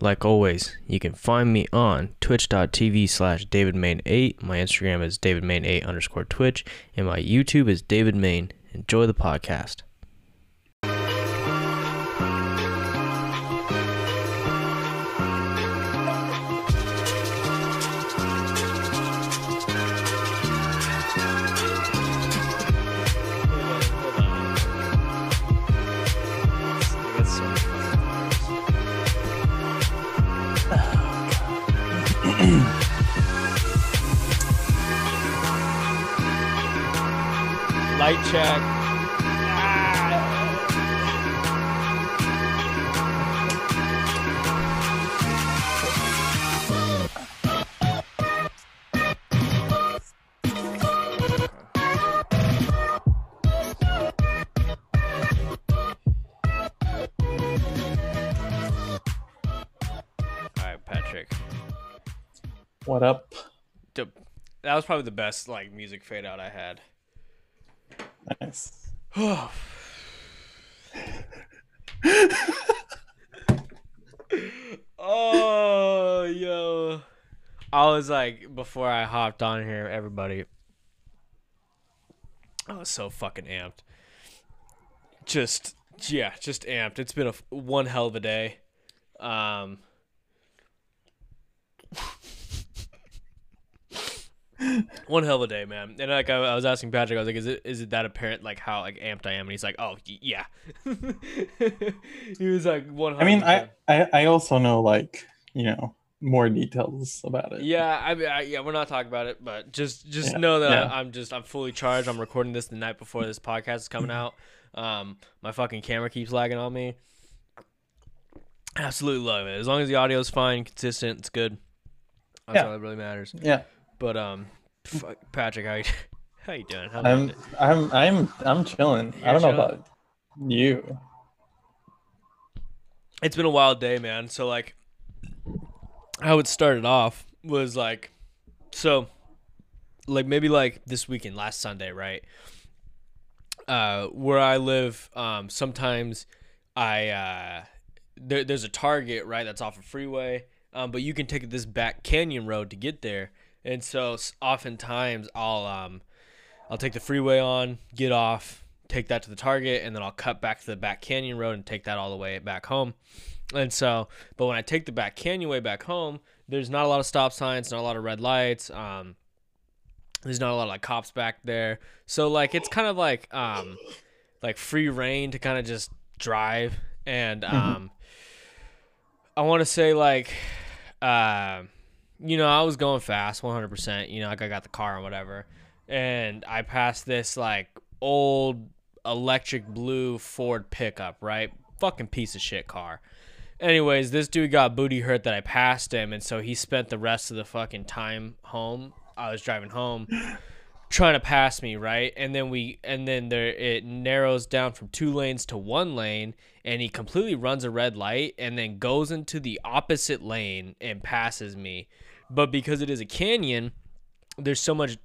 Like always, you can find me on twitch.tv slash davidmain8. My Instagram is davidmain8 underscore twitch. And my YouTube is davidmain. Enjoy the podcast. Light check. All right, Patrick. What up? That was probably the best like music fade out I had. Nice. oh, yo. I was like, before I hopped on here, everybody. I was so fucking amped. Just, yeah, just amped. It's been a one hell of a day. Um, one hell of a day, man. And like I, I was asking Patrick, I was like, "Is it is it that apparent like how like amped I am?" And he's like, "Oh, y- yeah." he was like, "One." I mean, I, I I also know like you know more details about it. Yeah, I, mean, I yeah, we're not talking about it, but just just Yeah, know that yeah. I'm just I'm fully charged. I'm recording this the night before this podcast is coming out. Um, my fucking camera keeps lagging on me. Absolutely love it. As long as the audio is fine, consistent, it's good. That's Yeah. all that really matters. Yeah. But um, Patrick, how you how you doing? How I'm I'm I'm I'm chilling. I You're don't know about you. it's been a wild day, man. So like, how it started off was like, so, like maybe like this weekend, last Sunday, right? Uh, where I live, um, sometimes I uh, there, there's a Target right that's off a freeway, um, but you can take this back canyon road to get there, and so oftentimes I'll um, I'll take the freeway on, get off, take that to the Target, and then I'll cut back to the back canyon road and take that all the way back home. And so, but when I take the back canyon way back home, there's not a lot of stop signs, not a lot of red lights. Um, there's not a lot of like cops back there. So like it's kind of like um, like free reign to kind of just drive. And um, I want to say like, uh, you know, I was going fast, 100%. You know, like I got the car and whatever, and I passed this like old electric blue Ford pickup, right? Fucking piece of shit car. Anyways, this dude got booty hurt that I passed him, and so he spent the rest of the fucking time home. I was driving home, trying to pass me, right? And then we, and then there it narrows down from two lanes to one lane, and he completely runs a red light, and then goes into the opposite lane and passes me. But because it is a canyon, there's so much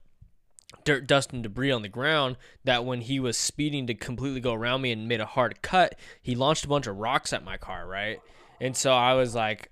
dirt, dust, and debris on the ground that when he was speeding to completely go around me and made a hard cut, he launched a bunch of rocks at my car, right? And so I was like,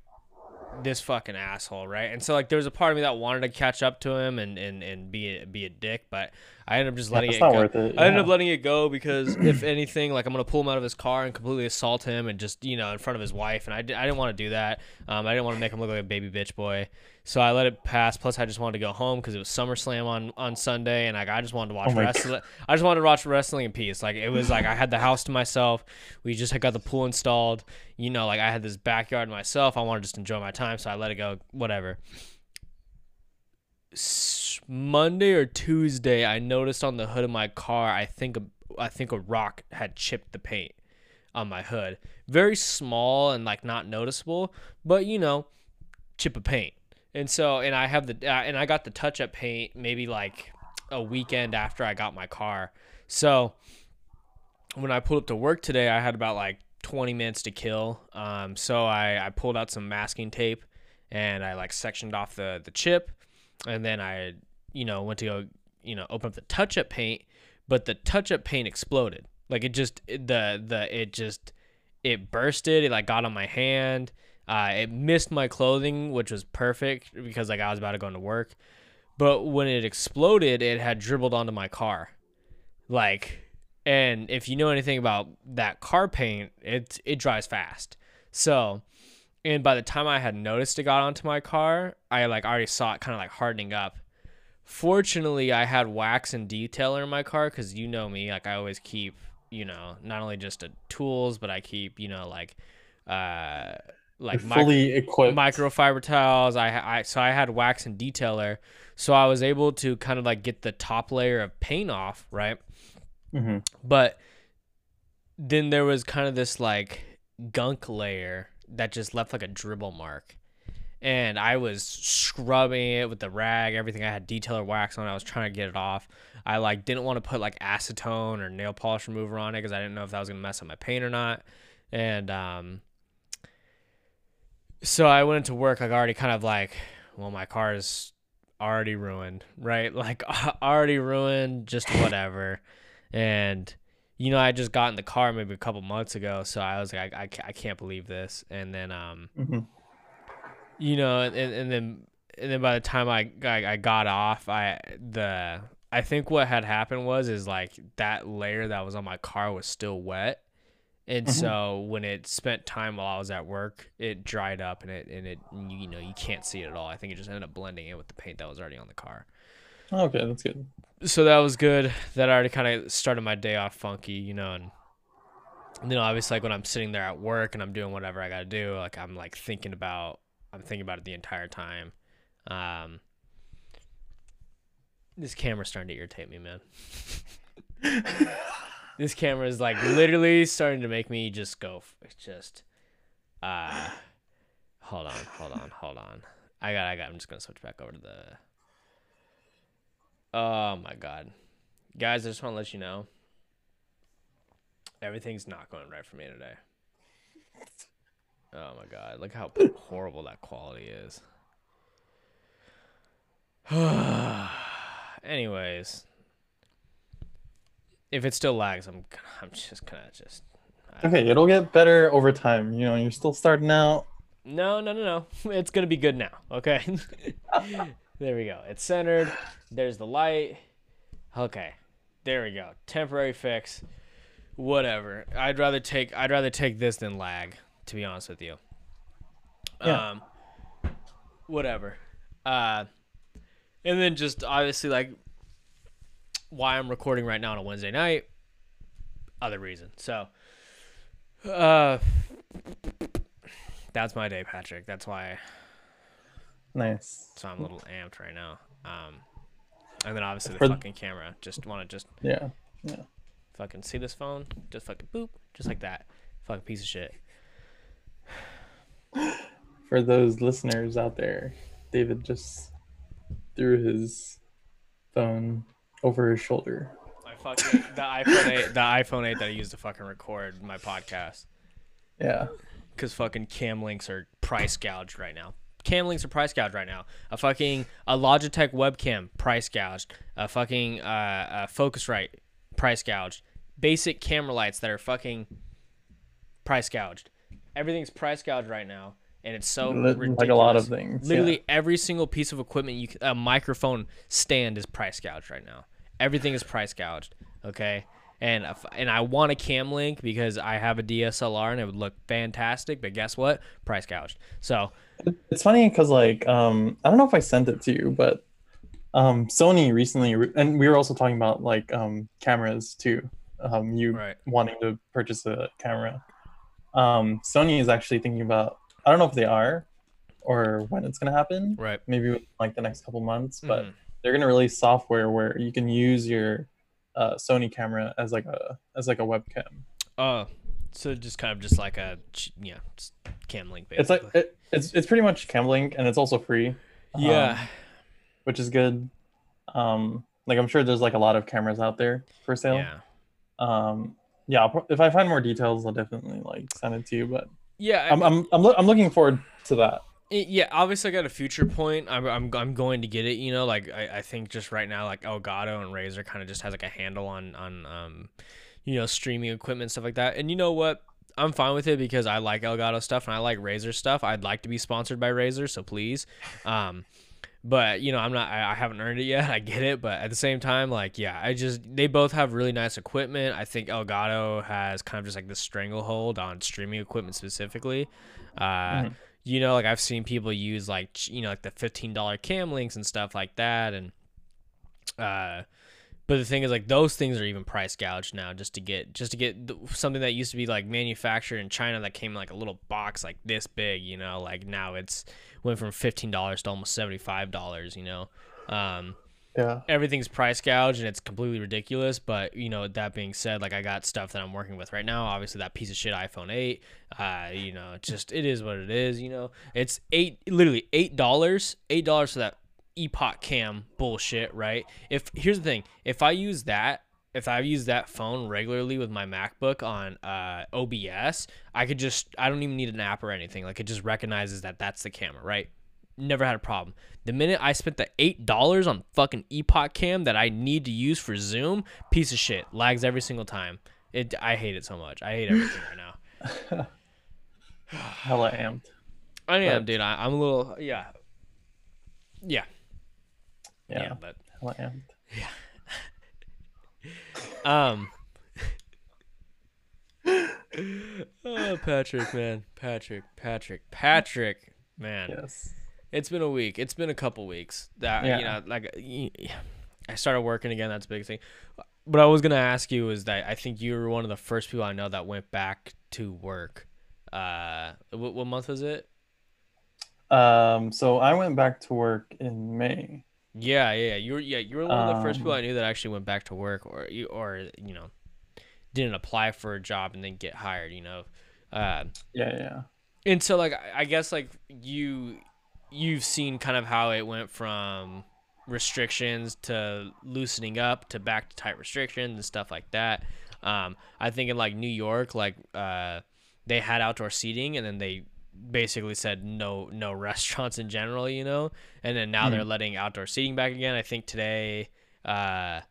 this fucking asshole, right? And so like there was a part of me that wanted to catch up to him and and, and be a, be a dick, but I ended up just letting it's it not go. worth it, I ended up letting it go because if anything, like I'm gonna pull him out of his car and completely assault him and just you know in front of his wife, and I, I didn't want to do that. Um, I didn't want to make him look like a baby bitch boy, so I let it pass. Plus, I just wanted to go home because it was SummerSlam on on Sunday, and like I just wanted to watch Oh my wrestling. I just wanted to watch wrestling in peace. Like it was like I had the house to myself. We just had got the pool installed. You know, like I had this backyard to myself. I wanted to just enjoy my time, so I let it go. Whatever. Monday or Tuesday, I noticed on the hood of my car. I think a, I think a rock had chipped the paint on my hood. Very small and like not noticeable, but you know, chip of paint. And so, and I have the uh, and I got the touch up paint maybe like a weekend after I got my car. So when I pulled up to work today, I had about like 20 minutes to kill. Um, so I, I pulled out some masking tape and I like sectioned off the, the chip. And then I, you know, went to go, you know, open up the touch up paint, but the touch up paint exploded. Like it just, the, the, it just, it bursted. It like got on my hand. Uh, it missed my clothing, which was perfect because like I was about to go into work. But when it exploded, it had dribbled onto my car. Like, and if you know anything about that car paint, it it dries fast. So, and by the time I had noticed it got onto my car, I like already saw it kind of like hardening up. Fortunately, I had wax and detailer in my car because you know me, like I always keep, you know, not only just a tools, but I keep, you know, like, uh, like micro- fully equipped. microfiber towels. I, I so I had wax and detailer, so I was able to kind of like get the top layer of paint off, right? hmm But then there was kind of this like gunk layer that just left like a dribble mark. And I was scrubbing it with the rag, everything. I had detailer wax on. I was trying to get it off. I like didn't want to put like acetone or nail polish remover on it because I didn't know if that was gonna mess up my paint or not. And um, so I went into work like already kind of like, well, my car is already ruined, right? Like already ruined, just whatever. And you know, I just got in the car maybe a couple months ago, so I was like, I, I, I can't believe this. And then, um, hmm you know, and, and then and then by the time I, I I got off, I the I think what had happened was is like that layer that was on my car was still wet. And Mhm. so when it spent time while I was at work, it dried up and it and it you know you can't see it at all. I think it just ended up blending in with the paint that was already on the car Okay, that's good. So that was good. That already kind of started my day off funky, you know, and, and then obviously like when I'm sitting there at work and I'm doing whatever I gotta do, like I'm like thinking about I'm thinking about it the entire time. Um, this camera's starting to irritate me, man. This camera is like literally starting to make me just go. just, uh, hold on, hold on, hold on. I got, I got. I'm just gonna switch back over to the. Oh my god, guys! I just want to let you know. Everything's not going right for me today. Oh my god, look how horrible that quality is. Anyways, if it still lags, I'm I'm just gonna just Okay, it'll get better over time. You know, you're still starting out. No, no, no, no. It's gonna be good now. Okay. there we go. It's centered. There's the light. Okay. There we go. Temporary fix. Whatever. I'd rather take I'd rather take this than lag, to be honest with you. Yeah. Um whatever. Uh and then just obviously like why I'm recording right now on a Wednesday night. Other reason. So uh that's my day, Patrick. That's why Nice. so I'm a little amped right now. Um, and then obviously the For- fucking camera. Just want to just Yeah. Yeah. Fucking see this phone. Just fucking boop, just like that. Fucking piece of shit. For those listeners out there, David just threw his phone over his shoulder. I fucking the iPhone 8, the iPhone 8 that I used to fucking record my podcast. Yeah. Cause fucking cam links are price gouged right now. Cam links are price gouged right now. A fucking a Logitech webcam price gouged. A fucking uh, a Focusrite price gouged. Basic camera lights that are fucking price gouged. Everything's price gouged right now, and it's so Li- ridiculous. like a lot of things. Literally every single piece of equipment you a microphone stand is price gouged right now. Everything is price gouged. Okay. And if, and I want a cam link because I have a DSLR and it would look fantastic. But guess what? Price gouged. So It's funny because like um I don't know if I sent it to you, but um Sony recently re- and we were also talking about like um cameras too. Um you right. wanting to purchase a camera. Um Sony is actually thinking about I don't know if they are or when it's gonna happen. Right. Maybe like the next couple months, but Mhm. they're gonna release software where you can use your uh, Sony camera as like a as like a webcam. Oh, so just kind of just like a yeah cam link. Basically. It's like it, it's it's pretty much Camlink and it's also free. um, yeah. which is good. Um, like I'm sure there's like a lot of cameras out there for sale. yeah. Um, yeah. Pro- if I find more details, I'll definitely like send it to you. But Yeah. I'm I'm I'm, loo- I'm looking forward to that. Yeah, obviously I got a future point. I'm, I'm, I'm going to get it. You know, like I, I think just right now, like Elgato and Razer kind of just has like a handle on on um, you know, streaming equipment stuff like that. And you know what? I'm fine with it because I like Elgato stuff and I like Razer stuff. I'd like to be sponsored by Razer, so please. Um, but you know, I'm not. I, I haven't earned it yet. I get it, but at the same time, like, yeah, I just they both have really nice equipment. I think Elgato has kind of just like the stranglehold on streaming equipment specifically. Uh, Mhm. You know, like I've seen people use like you know like the fifteen dollar cam links and stuff like that, and uh, but the thing is like those things are even price gouged now just to get just to get something that used to be like manufactured in China that came in like a little box like this big, you know, like now it's went from fifteen dollars to almost seventy five dollars, you know. Um, Yeah. everything's price gouged and it's completely ridiculous. But you know, that being said, like I got stuff that I'm working with right now. Obviously, that piece of shit iPhone eight. Uh, you know, just it is what it is. You know, it's eight, literally eight dollars, eight dollars for that EpocCam bullshit, right? If here's the thing, if I use that. If I use that phone regularly with my MacBook on uh, OBS, I could just, I don't even need an app or anything. Like, it just recognizes that that's the camera, right? Never had a problem. The minute I spent the eight dollars on fucking EpocCam that I need to use for Zoom, piece of shit, lags every single time. It, I hate it so much. I hate everything right now. Hella amped. I am, But- dude. I, I'm a little, yeah, yeah, yeah. Yeah. but Hella amped. Yeah. um, oh, Patrick, man, Patrick, Patrick, Patrick, man. Yes. It's been a week. It's been a couple weeks that you know, like I started working again. That's a big thing. What I was gonna ask you is that I think you were one of the first people I know that went back to work. Uh, what, what month was it? Um, so I went back to work in May. Yeah, yeah, yeah. You were yeah, you were one of the first people Um, I knew that actually went back to work, or you or you know, didn't apply for a job and then get hired. You know, uh, Yeah, yeah. and so like I- I guess like you you've seen kind of how it went from restrictions to loosening up to back to tight restrictions and stuff like that. Um, I think in like New York, like uh, they had outdoor seating and then they basically said no no restaurants in general, you know. And then now they're letting outdoor seating back again. I think today uh,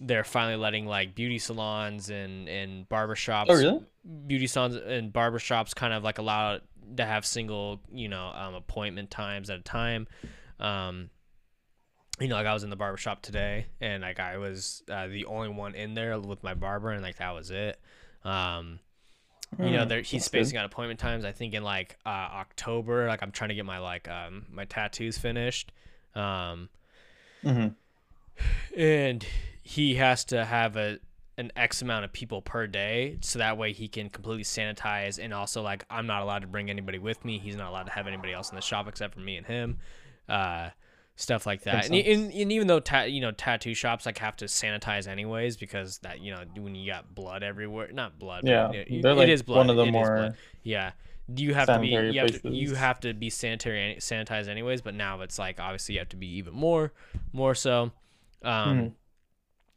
they're finally letting like beauty salons and and barbershops Oh, really? Beauty salons and barbershops kind of like allow to have single, you know, um, appointment times at a time. Um, you know, like I was in the barbershop today and like I was uh, the only one in there with my barber and like that was it. Um, you know, Hmm, there he's spacing out appointment times. I think in like uh, October, like I'm trying to get my like um my tattoos finished. Um, Mhm. and he has to have a an X amount of people per day, so that way he can completely sanitize. And also, like, I'm not allowed to bring anybody with me. He's not allowed to have anybody else in the shop except for me and him. Uh, stuff like that. And, and, and even though ta- you know tattoo shops like have to sanitize anyways because that you know when you got blood everywhere, not blood. but Yeah, it- it like is blood. one of the it more. Yeah, you have to be sanitary you have to, you have to be sanitary sanitized anyways. But now it's like obviously you have to be even more more so. Um, Mhm.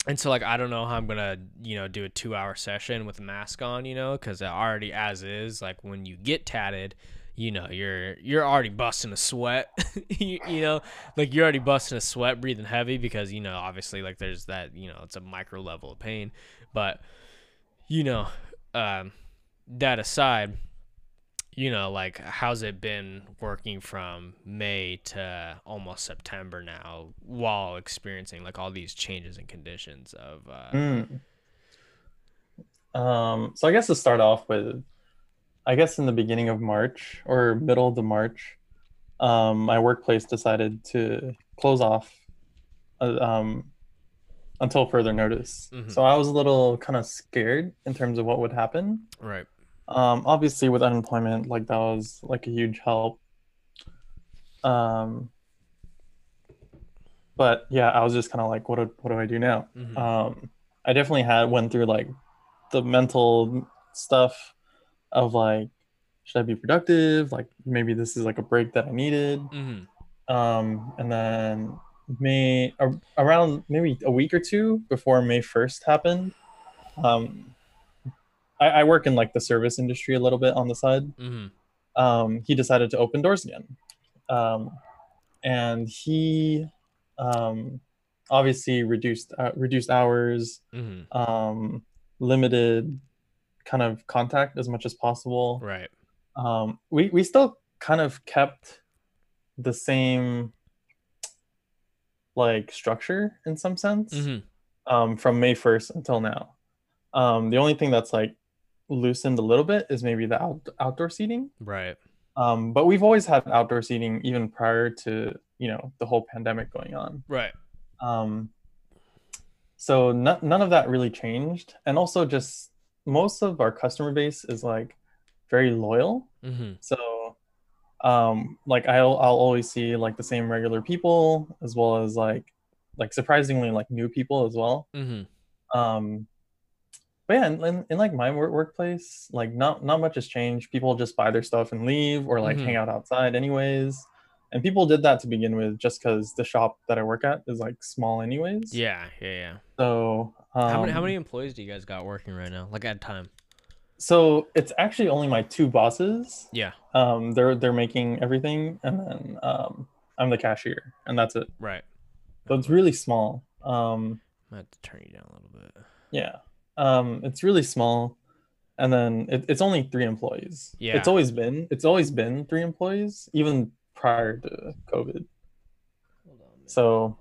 And so like I don't know how I'm gonna you know do a two hour session with a mask on, you know, because already as is like when you get tatted, you know you're you're already busting a sweat, you, you know, like you're already busting a sweat, breathing heavy because you know obviously like there's that you know it's a micro level of pain, but you know um, that aside, you know, like how's it been working from May to almost September now while experiencing like all these changes and conditions of uh Mm. Um, so I guess to start off with, I guess in the beginning of March or middle of the March, um, my workplace decided to close off uh, um, until further notice. Mhm. So I was a little kind of scared in terms of what would happen. right. Um, obviously, with unemployment, like that was like a huge help. Um, but yeah, I was just kind of like, what do, what do I do now? Mhm. Um, I definitely had went through like the mental stuff of like, should I be productive? Like maybe this is like a break that I needed. Mhm. Um, and then May ar- around maybe a week or two before May first happened. Um, I, I work in like the service industry a little bit on the side. Mhm. Um, he decided to open doors again, um, and he um, obviously reduced uh, reduced hours, Mhm. um, limited kind of contact as much as possible. Right. Um, we we still kind of kept the same like structure in some sense Mm-hmm. um, from May 1st until now. Um, the only thing that's like loosened a little bit is maybe the out- outdoor seating. Right. Um, but we've always had outdoor seating even prior to you know the whole pandemic going on. Right. Um, so no- none of that really changed, and also just most of our customer base is like very loyal. Mm-hmm. So, um, like I'll I'll always see like the same regular people as well as like like surprisingly like new people as well. Mm-hmm. Um, but yeah, in, in, in like my work workplace, like not not much has changed. People just buy their stuff and leave, or like Mhm. hang out outside anyways. And people did that to begin with, just because the shop that I work at is like small anyways. Yeah. Yeah. Yeah. So um, how many How many employees do you guys got working right now? Like at time? So it's actually only my two bosses. Yeah. Um, they're they're making everything, and then um, I'm the cashier, and that's it. Right. So it's really small. Um, I have to turn you down a little bit. yeah. Um, it's really small, and then it, it's only three employees. Yeah. It's always been it's always been three employees, even prior to COVID. Hold on. So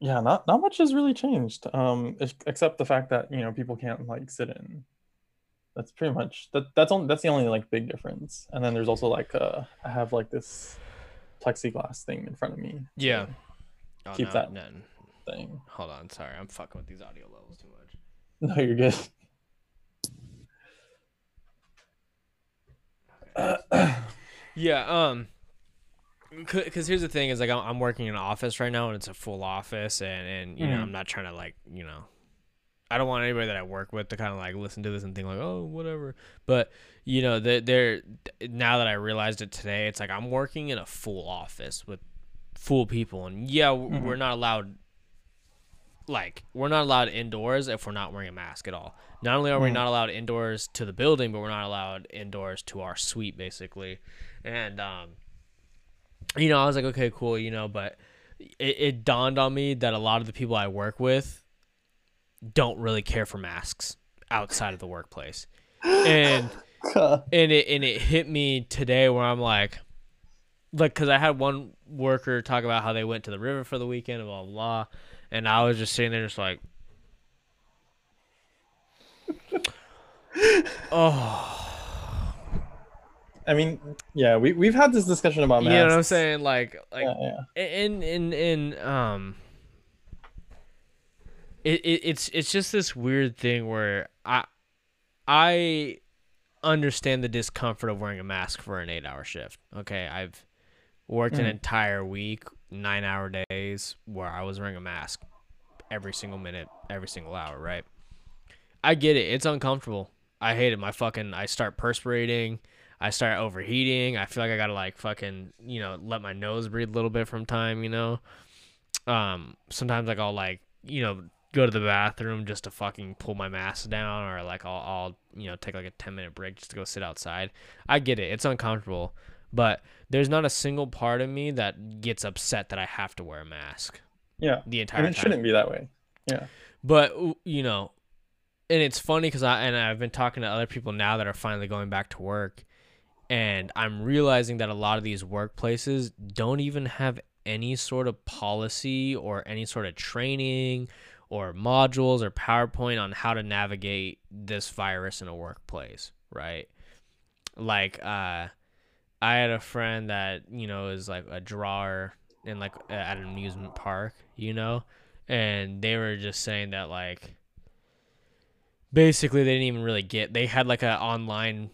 yeah, not not much has really changed. Um, ex- except the fact that you know people can't like sit in. That's pretty much that. That's only that's the only like big difference. And then there's also like uh, I have like this plexiglass thing in front of me. Yeah. Oh, keep no, that- no. Thing. Hold on. Sorry, I'm fucking with these audio levels too much. No, you're good. Yeah. Um. Because here's the thing is like I'm, I'm working in an office right now and it's a full office and and you know Mhm. I'm not trying to like you know I don't want anybody that I work with to kind of like listen to this and think like oh whatever but you know they they're now that I realized it today it's like I'm working in a full office with full people and yeah w Mhm. we're not allowed like we're not allowed indoors if we're not wearing a mask at all. Not only are we Mhm. not allowed indoors to the building but we're not allowed indoors to our suite basically. And um you know i was like okay cool you know but it, it dawned on me that a lot of the people i work with don't really care for masks outside of the workplace. And and it and it hit me today where i'm like like because i had one worker talk about how they went to the river for the weekend and blah blah, blah and i was just sitting there just like oh I mean, yeah, we we've had this discussion about you masks. know what i'm saying like like yeah, yeah. in in in um it, it it's it's just this weird thing where i i understand the discomfort of wearing a mask for an eight hour shift okay i've worked an Mm. entire week nine hour days where i was wearing a mask every single minute every single hour right i get it it's uncomfortable i hate it my fucking i start perspirating I start overheating. I feel like I gotta like fucking you know let my nose breathe a little bit from time. You know, um, sometimes like I'll like you know go to the bathroom just to fucking pull my mask down, or like I'll, I'll you know take like a ten minute break just to go sit outside. I get it. It's uncomfortable, but there's not a single part of me that gets upset that I have to wear a mask yeah. the entire And it time. shouldn't be that way. Yeah. But you know, and it's funny because I and I've been talking to other people now that are finally going back to work, and I'm realizing that a lot of these workplaces don't even have any sort of policy or any sort of training or modules or PowerPoint on how to navigate this virus in a workplace, right? Like, uh, I had a friend that you know is like a drawer in like at an amusement park, you know, and they were just saying that like basically they didn't even really get they had like an online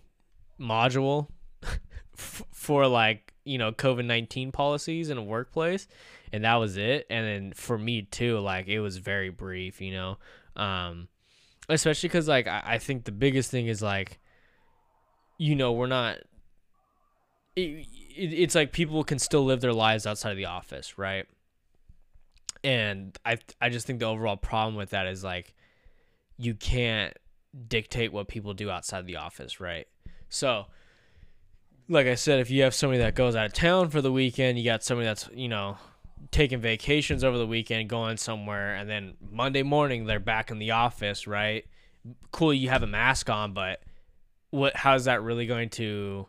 module for like you know covid-19 policies in a workplace and that was it. And then for me too like it was very brief you know? Um especially because like I, I think the biggest thing is like you know we're not it, it, it's like people can still live their lives outside of the office right and i i just think the overall problem with that is like you can't dictate what people do outside of the office, right? So, like I said, if you have somebody that goes out of town for the weekend, you got somebody that's, you know, taking vacations over the weekend, going somewhere, and then Monday morning they're back in the office, right? cool you have a mask on, but what how's that really going to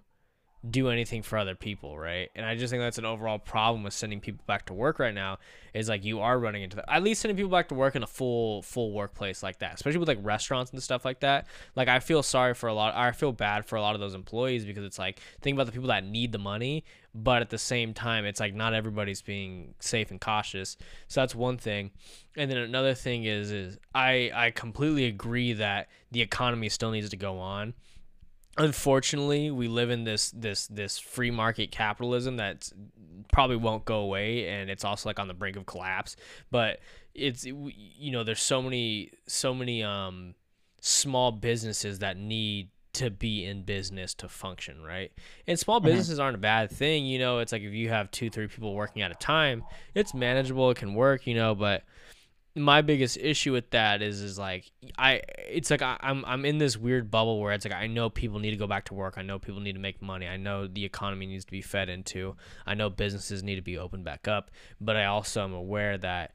do anything for other people, right? And I just think that's an overall problem with sending people back to work right now. Is like you are running into the, at least sending people back to work in a full full workplace like that, especially with like restaurants and stuff like that. Like I feel sorry for a lot. I feel bad for a lot of those employees because it's like think about the people that need the money, but at the same time, it's like not everybody's being safe and cautious. So that's one thing. And then another thing is is I I completely agree that the economy still needs to go on unfortunately we live in this this this free market capitalism that probably won't go away and it's also like on the brink of collapse. But it's you know there's so many so many um small businesses that need to be in business to function right? And small mm-hmm. businesses aren't a bad thing you know? It's like if you have two three people working at a time it's manageable it can work you know? But my biggest issue with that is is like I it's like I, am I'm, I'm in this weird bubble where it's like I know people need to go back to work. I know people need to make money. I know the economy needs to be fed into. I know businesses need to be opened back up. But I also am aware that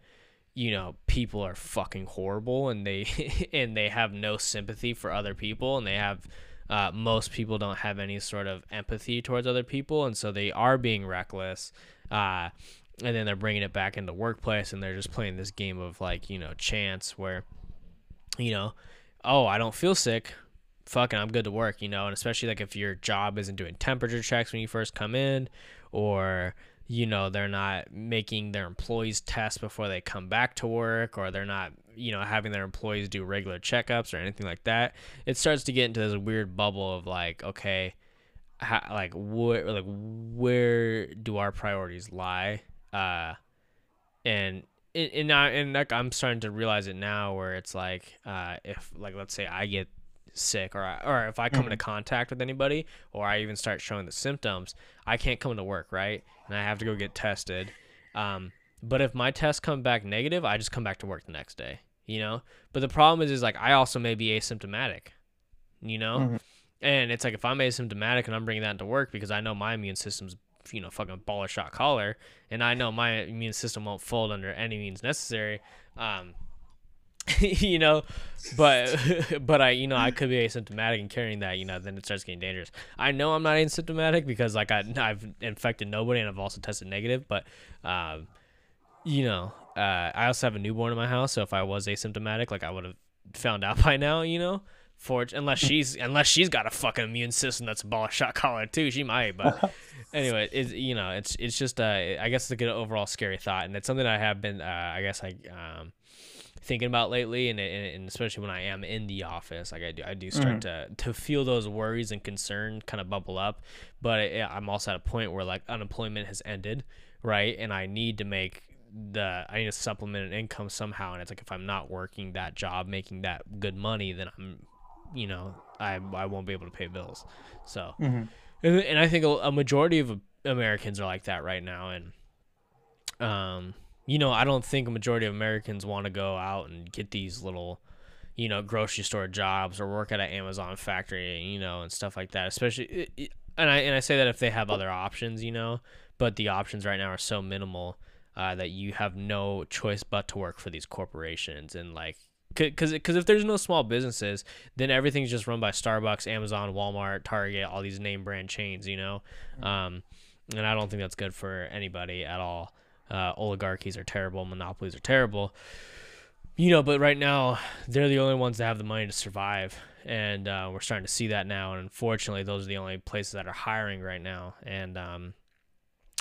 you know people are fucking horrible and they and they have no sympathy for other people and they have uh, most people don't have any sort of empathy towards other people and so they are being reckless uh, and then they're bringing it back into workplace and they're just playing this game of like you know chance where you know oh i don't feel sick. Fucking i'm good to work you know? And especially like if your job isn't doing temperature checks when you first come in or you know they're not making their employees test before they come back to work or they're not you know having their employees do regular checkups or anything like that it starts to get into this weird bubble of like okay how, like where like where do our priorities lie uh, and and now and like I'm starting to realize it now where it's like uh, if like let's say I get sick or I, or if I come mm-hmm. into contact with anybody or I even start showing the symptoms, I can't come to work, right? And I have to go get tested. Um, but if my tests come back negative, I just come back to work the next day, you know? But the problem is is like I also may be asymptomatic, you know? Mm-hmm. And it's like if I'm asymptomatic and I'm bringing that into work because I know my immune system's you know fucking baller shot collar, and I know my immune system won't fold under any means necessary. Um, you know, but but I you know I could be asymptomatic and carrying that you know then it starts getting dangerous. I know I'm not asymptomatic because like I I've infected nobody and I've also tested negative, but um, you know uh, I also have a newborn in my house, so if I was asymptomatic, like I would have found out by now, you know. For unless she's unless she's got a fucking immune system that's a baller shot collar too, she might. But anyway, it's you know, it's it's just uh, I guess it's a good overall scary thought, and it's something I have been, uh, I guess, like um, thinking about lately, and, and especially when I am in the office, like I do, I do start mm-hmm. to to feel those worries and concern kind of bubble up, but it, I'm also at a point where like unemployment has ended, right, and I need to make the I need to supplement an income somehow, and it's like if I'm not working that job, making that good money, then I'm, you know, I I won't be able to pay bills, so. Mm-hmm and, and I think a, a majority of Americans are like that right now, and um, you know, I don't think a majority of Americans want to go out and get these little, you know, grocery store jobs or work at an Amazon factory, you know, and stuff like that. Especially, and I and I say that if they have other options, you know, but the options right now are so minimal uh, that you have no choice but to work for these corporations and like because because if there's no small businesses, then everything's just run by Starbucks, Amazon, Walmart, Target, all these name brand chains, you know. Mm-hmm. Um, and I don't think that's good for anybody at all. Uh, oligarchies are terrible, monopolies are terrible. You know, but right now they're the only ones that have the money to survive, and uh, we're starting to see that now. And unfortunately, those are the only places that are hiring right now. And um,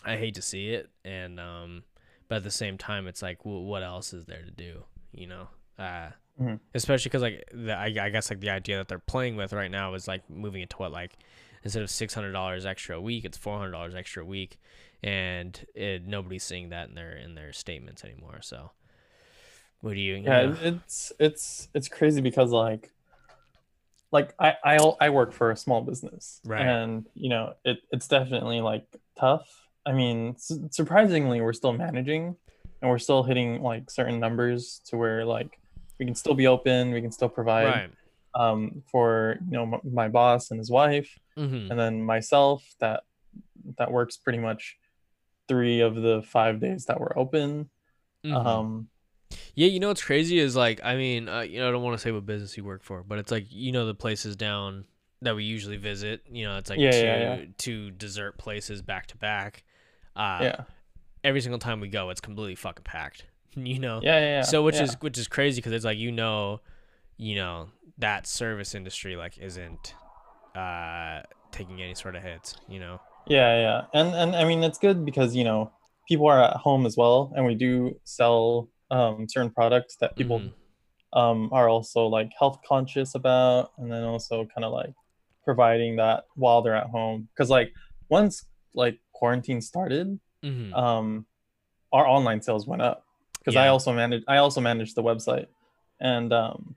I hate to see it, and um, but at the same time, it's like, well, what else is there to do? You know. Uh, Mm-hmm. Especially because like the, I, I guess like the idea that they're playing with right now is like moving it to what like instead of six hundred dollars extra a week, it's four hundred dollars extra a week, and it, nobody's seeing that in their in their statements anymore. So, what do you? Yeah, know? it's it's it's crazy because like like I I I work for a small business, right? And you know it it's definitely like tough. I mean, su- surprisingly, we're still managing, and we're still hitting like certain numbers to where like we can still be open we can still provide right. um, for you know m- my boss and his wife mm-hmm. and then myself that that works pretty much three of the five days that we're open mm-hmm. um, Yeah, you know what's crazy is like I mean, uh, you know, I don't want to say what business you work for, but it's like you know the places down that we usually visit. You know, it's like Yeah, two yeah, yeah. two dessert places back to back. Uh, yeah. Every single time we go, it's completely fucking packed. You know. Yeah, yeah, yeah. So which yeah. is which is crazy because it's like you know, you know that service industry like isn't uh taking any sort of hits. You know. Yeah, yeah. And and I mean it's good because, you know, people are at home as well and we do sell um certain products that people Mhm. um are also like health conscious about and then also kind of like providing that while they're at home cuz like once like quarantine started, Mhm. um our online sales went up because I also manage I also managed the website. And um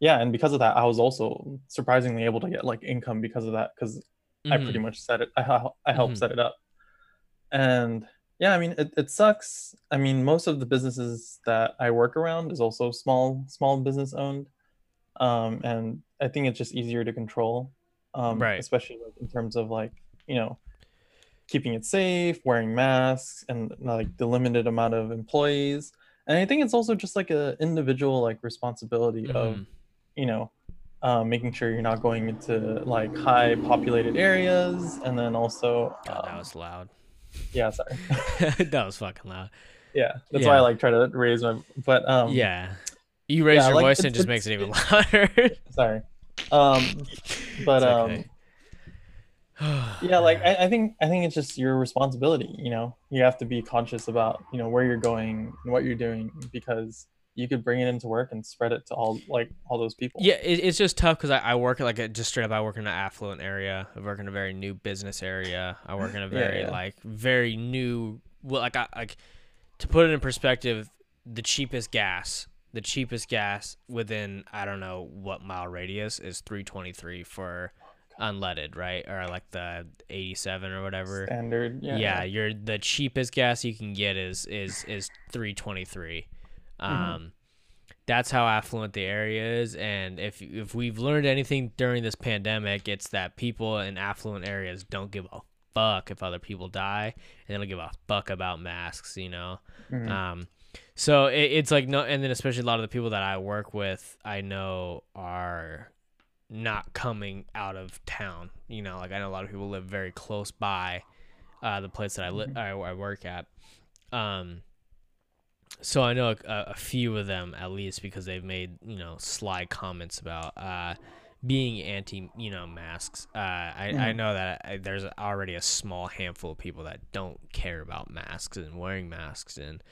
yeah, and because of that I was also surprisingly able to get like income because of that cuz I pretty Mhm. much set it. I I helped Mhm. set it up, and yeah, I mean it, it sucks. I mean most of the businesses that I work around is also small small business owned, um, and I think it's just easier to control, um, Right. especially like in terms of like you know keeping it safe, wearing masks, and like the limited amount of employees. And I think it's also just like a individual like responsibility of Mhm. you know, um, making sure you're not going into like high populated areas, and then also, God, that um, was loud. yeah, sorry, that was fucking loud. yeah, that's why I like try to raise my, but um, yeah. You raise yeah, your like, voice and it just makes it even louder. sorry, um, but um, okay. yeah, like I, I think I think it's just your responsibility. You know, you have to be conscious about you know where you're going and what you're doing because you could bring it into work and spread it to all like all those people. Yeah, it, it's just tough because I, I work like a, just straight up. I work in an affluent area. I work in a very new business area. I work in a Yeah, very yeah. like very new. Well, like I like to put it in perspective, the cheapest gas, the cheapest gas within I don't know what mile radius is three twenty three for unleaded, right? Or like the eighty seven or whatever. standard. Yeah, yeah, you're the cheapest gas you can get is is is 323 um that's how affluent the area is and if if we've learned anything during this pandemic it's that people in affluent areas don't give a fuck if other people die and they don't give a fuck about masks you know Mhm. um so it, it's like no and then especially a lot of the people that i work with i know are not coming out of town you know like i know a lot of people live very close by uh, the place that I, li- Mhm. I I work at. Um, so I know a, a few of them at least because they've made you know sly comments about uh, being anti you know masks. Uh, I I Mhm. know that I, there's already a small handful of people that don't care about masks and wearing masks and.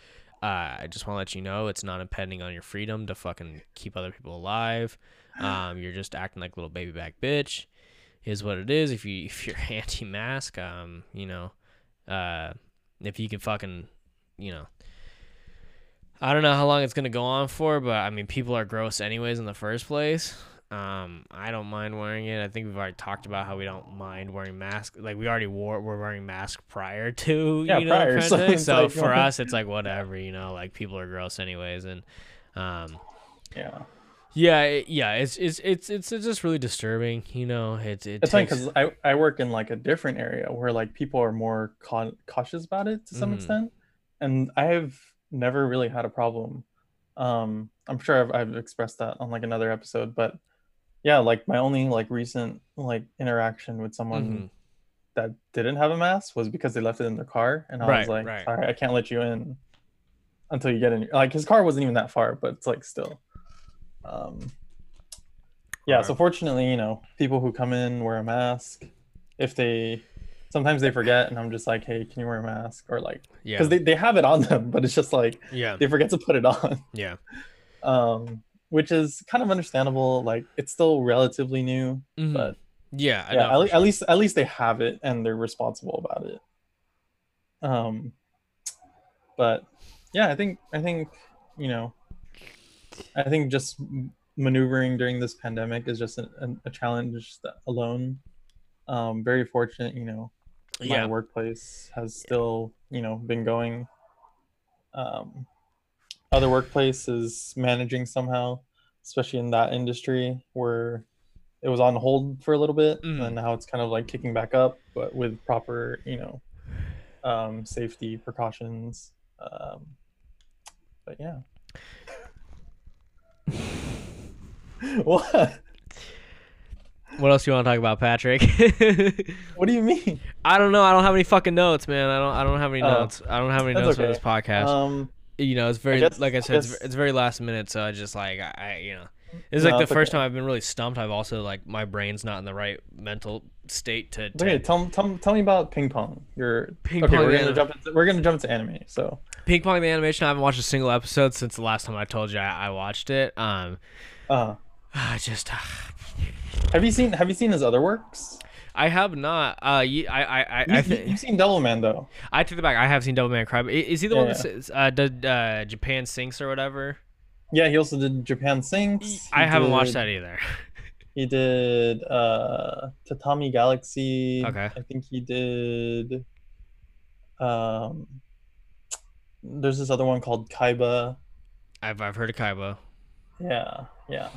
Uh, I just want to let you know it's not impeding on your freedom to fucking keep other people alive. Um, you're just acting like a little baby back bitch. Is what it is. If you if you're anti-mask, um, you know, uh, if you can fucking, you know, I don't know how long it's gonna go on for, but I mean, people are gross anyways in the first place. Um, I don't mind wearing it. I think we've already talked about how we don't mind wearing masks. Like we already wore, we're wearing masks prior to, Yeah, you know, prior, so So, like- for us, it's like whatever, you know, like people are gross anyways, and um, yeah. Yeah, it, yeah, it's it's it's it's it's just really disturbing, you know. It's it It's funny takes, because I, I work in like a different area where like people are more con- cautious about it to some Mhm. extent, and I have never really had a problem. Um, I'm sure I've, I've expressed that on like another episode, but yeah, like my only like recent like interaction with someone Mhm. that didn't have a mask was because they left it in their car, and I Right, was like, right. sorry, I can't let you in until you get in. Like his car wasn't even that far, but it's like still. Um, yeah, so fortunately, you know, people who come in wear a mask. If they sometimes they forget, and I'm just like, hey, can you wear a mask? Or like, yeah, because they, they have it on them, but it's just like yeah, they forget to put it on. yeah, Um, which is kind of understandable. Like it's still relatively new, Mhm. but yeah, yeah, know at, sure. at least at least they have it and they're responsible about it. Um, but yeah, I think I think you know, I think just maneuvering during this pandemic is just a, a, challenge alone. Um, very fortunate, you know, my yeah, workplace has still you know been going. Um, other workplaces managing somehow, especially in that industry where it was on hold for a little bit, Mm. and now it's kind of like kicking back up, but with proper you know um, safety precautions. Um, but yeah, what? What else you want to talk about, Patrick? What do you mean? I don't know. I don't have any fucking notes, man. I don't. I don't have any Oh. notes. I don't have any notes for this podcast. Um, you know, it's very guess- like I I said, it's, guess- it's very last minute. So I just like I, I you know, it's is like the it's first okay. time I've been really stumped. I've also like my brain's not in the right mental state to. to okay, tell, tell, tell me about ping pong. Your Ping okay, pong, we're gonna jump. Into, we're gonna jump into anime. So, Ping Pong the animation. I haven't watched a single episode since the last time I told you I, I watched it. Um, uh, I just have you seen Have you seen his other works? I have not. Uh, ye- I I I You, I, you, thi- you've seen Devilman though. I take it back. I have seen Devilman Cry. Is he the one that says, uh, did uh, Japan Sinks or whatever? Yeah, he also did Japan Sinks. I haven't watched that either. He did uh Tatami Galaxy. Okay. I think he did um there's this other one called Kaiba. I've I've heard of Kaiba. Yeah, yeah.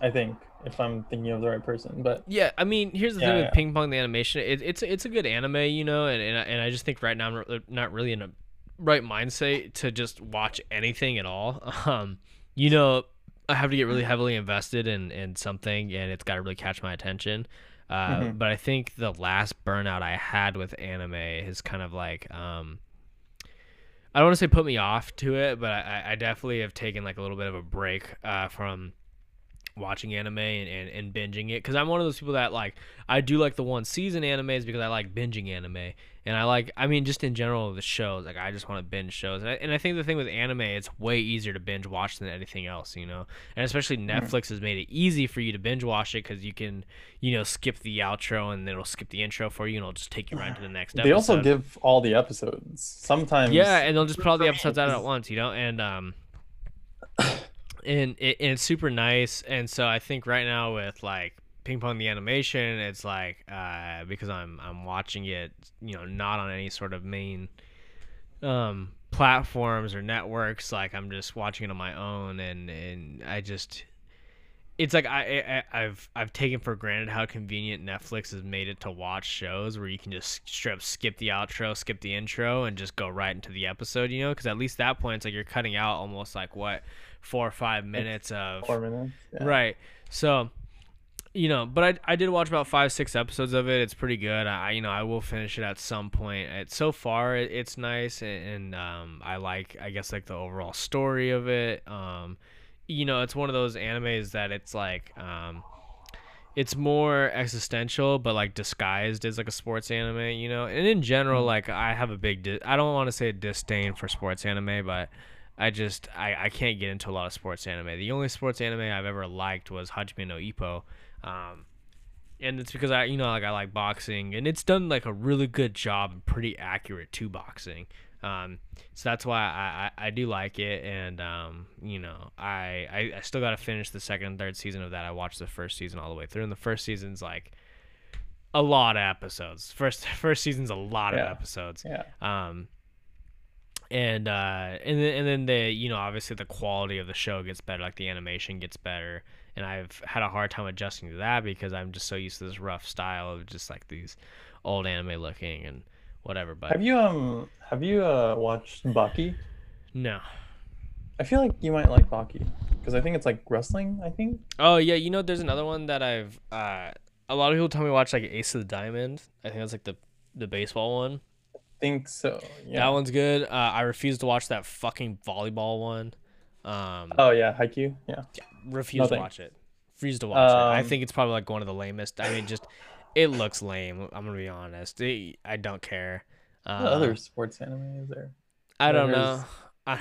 I think if I'm thinking of the right person, but Yeah, I mean, here's the Yeah, thing with yeah. Ping Pong the animation. It, it's it's a good anime, you know, and and I, and I just think right now I'm not really in a right mindset to just watch anything at all. Um, you know, I have to get really heavily invested in in something, and it's got to really catch my attention. Uh, Mhm. But I think the last burnout I had with anime is kind of like um. I don't want to say put me off to it, but I, I definitely have taken like a little bit of a break uh, from watching anime and, and, and binging it because I'm one of those people that like I do like the one season animes because I like binging anime and I like I mean just in general the shows like I just want to binge shows and I, and I think the thing with anime it's way easier to binge watch than anything else you know and especially Mm-hmm. Netflix has made it easy for you to binge watch it because you can you know skip the outro and then it'll skip the intro for you and it'll just take you right to the next they episode. also give all the episodes. Sometimes Yeah, and they'll just put all the episodes out at once, you know, and um, and, it, and it's super nice. And so I think right now with like ping pong the animation, it's like uh, because I'm I'm watching it, you know, not on any sort of main um platforms or networks. Like I'm just watching it on my own, and and I just. It's like I, I I've I've taken for granted how convenient Netflix has made it to watch shows where you can just straight up skip the outro, skip the intro, and just go right into the episode. You know, because at least that point, it's like you're cutting out almost like what four or five minutes of four minutes. Yeah. Right. So, you know, but I, I did watch about five six episodes of it. It's pretty good. I you know I will finish it at some point. It, so far, it, it's nice and, and um I like I guess like the overall story of it. Um, you know, it's one of those animes that it's like um. It's more existential, but like disguised as like a sports anime, you know. And in general, like I have a big, di- I don't want to say disdain for sports anime, but I just I, I can't get into a lot of sports anime. The only sports anime I've ever liked was Hajime no Ippo, um, and it's because I you know like I like boxing and it's done like a really good job and pretty accurate to boxing. Um, so that's why I, I, I do like it, and um, you know I, I, I still got to finish the second and third season of that. I watched the first season all the way through, and the first season's like a lot of episodes. First first season's a lot Yeah. of episodes. Yeah. Um, and uh, and then and then the you know obviously the quality of the show gets better, like the animation gets better, and I've had a hard time adjusting to that because I'm just so used to this rough style of just like these old anime looking and whatever. But Have you um have you uh watched Baki? no. I feel like you might like Baki because I think it's like wrestling. I think. Oh yeah, you know there's another one that I've uh, a lot of people tell me watch like Ace of the Diamond. I think that's like the the baseball one. Think so. Yeah. That one's good. Uh, I refuse to watch that fucking volleyball one. Um, Oh yeah, Haikyuu. Yeah. refuse no to watch it. Refuse to watch it. I Um, think it's probably like one of the lamest. I mean, just it looks lame. I'm gonna be honest. It, I don't care. Uh, What other sports anime is there? I don't there's- know. I, I,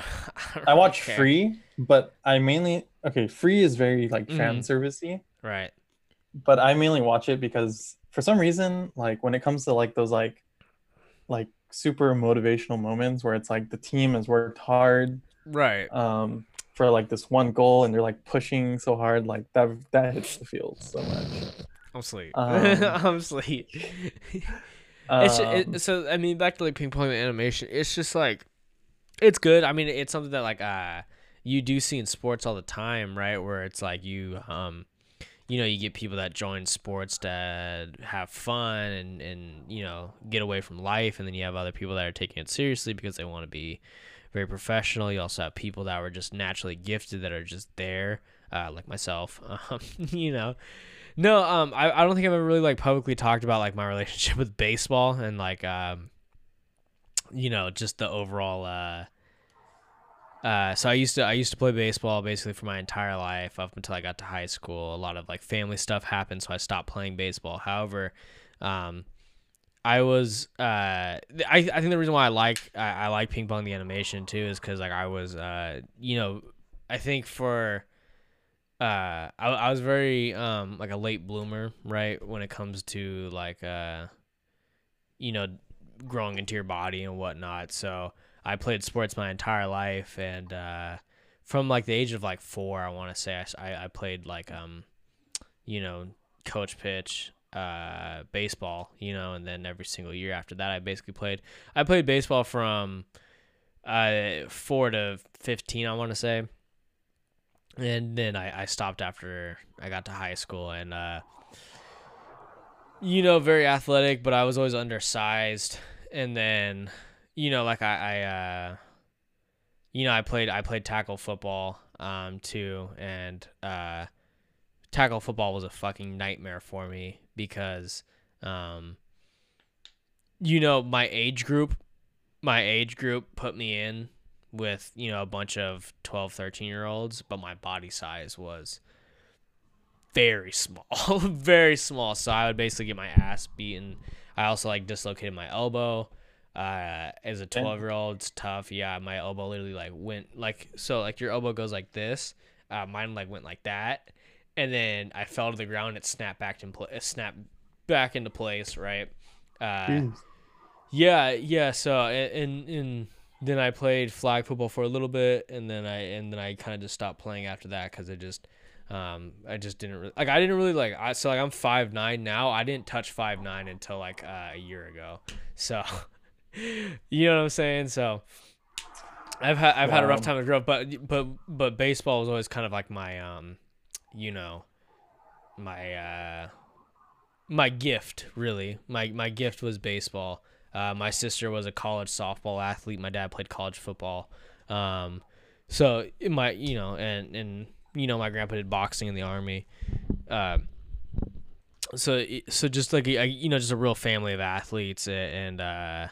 don't I watch care. Free, but I mainly okay. Free is very like fan Mhm. servicey, Right. but I mainly watch it because for some reason, like when it comes to like those like like super motivational moments where it's like the team has worked hard Right. um for like this one goal and they're like pushing so hard like that that hits the field so much I'm sleep. Um, I'm sleep. It's ju- Um, it, so I mean back to like ping pong animation. It's just like it's good. I mean it's something that like uh you do see in sports all the time, right? Where it's like you um you know you get people that join sports to have fun and and you know get away from life, and then you have other people that are taking it seriously because they want to be very professional. You also have people that were just naturally gifted that are just there, uh, like myself. Um, you know, no, um, I, I don't think I've ever really like publicly talked about like my relationship with baseball and like um, you know, just the overall uh. Uh, so I used to I used to play baseball basically for my entire life up until I got to high school. A lot of like family stuff happened, so I stopped playing baseball. However, um, I was uh, I I think the reason why I like I, I like ping pong the animation too is because like I was uh you know I think for uh I, I was very um like a late bloomer right when it comes to like uh you know growing into your body and whatnot so I played sports my entire life and uh from like the age of like four I want to say I, I played like um you know coach pitch uh, baseball, you know, and then every single year after that, I basically played. I played baseball from uh, four to fifteen, I want to say, and then I, I stopped after I got to high school, and uh, you know, very athletic, but I was always undersized, and then you know, like I, I uh, you know, I played I played tackle football um, too, and uh, tackle football was a fucking nightmare for me because um you know my age group my age group put me in with you know a bunch of 12 13 year olds but my body size was very small very small. So i would basically get my ass beaten. I also like dislocated my elbow uh as a 12 year old it's tough yeah my elbow literally like went like so like your elbow goes like this uh mine like went like that and then I fell to the ground. It snapped back in place. Snapped back into place. Right. Uh, yeah, yeah. So and and then I played flag football for a little bit, and then I and then I kind of just stopped playing after that because it just. Um, I just didn't really like. I didn't really like. I so like I'm five nine now. I didn't touch five nine until like uh, a year ago. So, you know what I'm saying. So, I've had I've wow. had a rough time to grow up, but but but baseball was always kind of like my um you know, my uh, my gift really. My my gift was baseball. Uh, my sister was a college softball athlete. My dad played college football. Um, so my you know and and you know my grandpa did boxing in the army. Uh, so so just like a, you know just a real family of athletes and uh,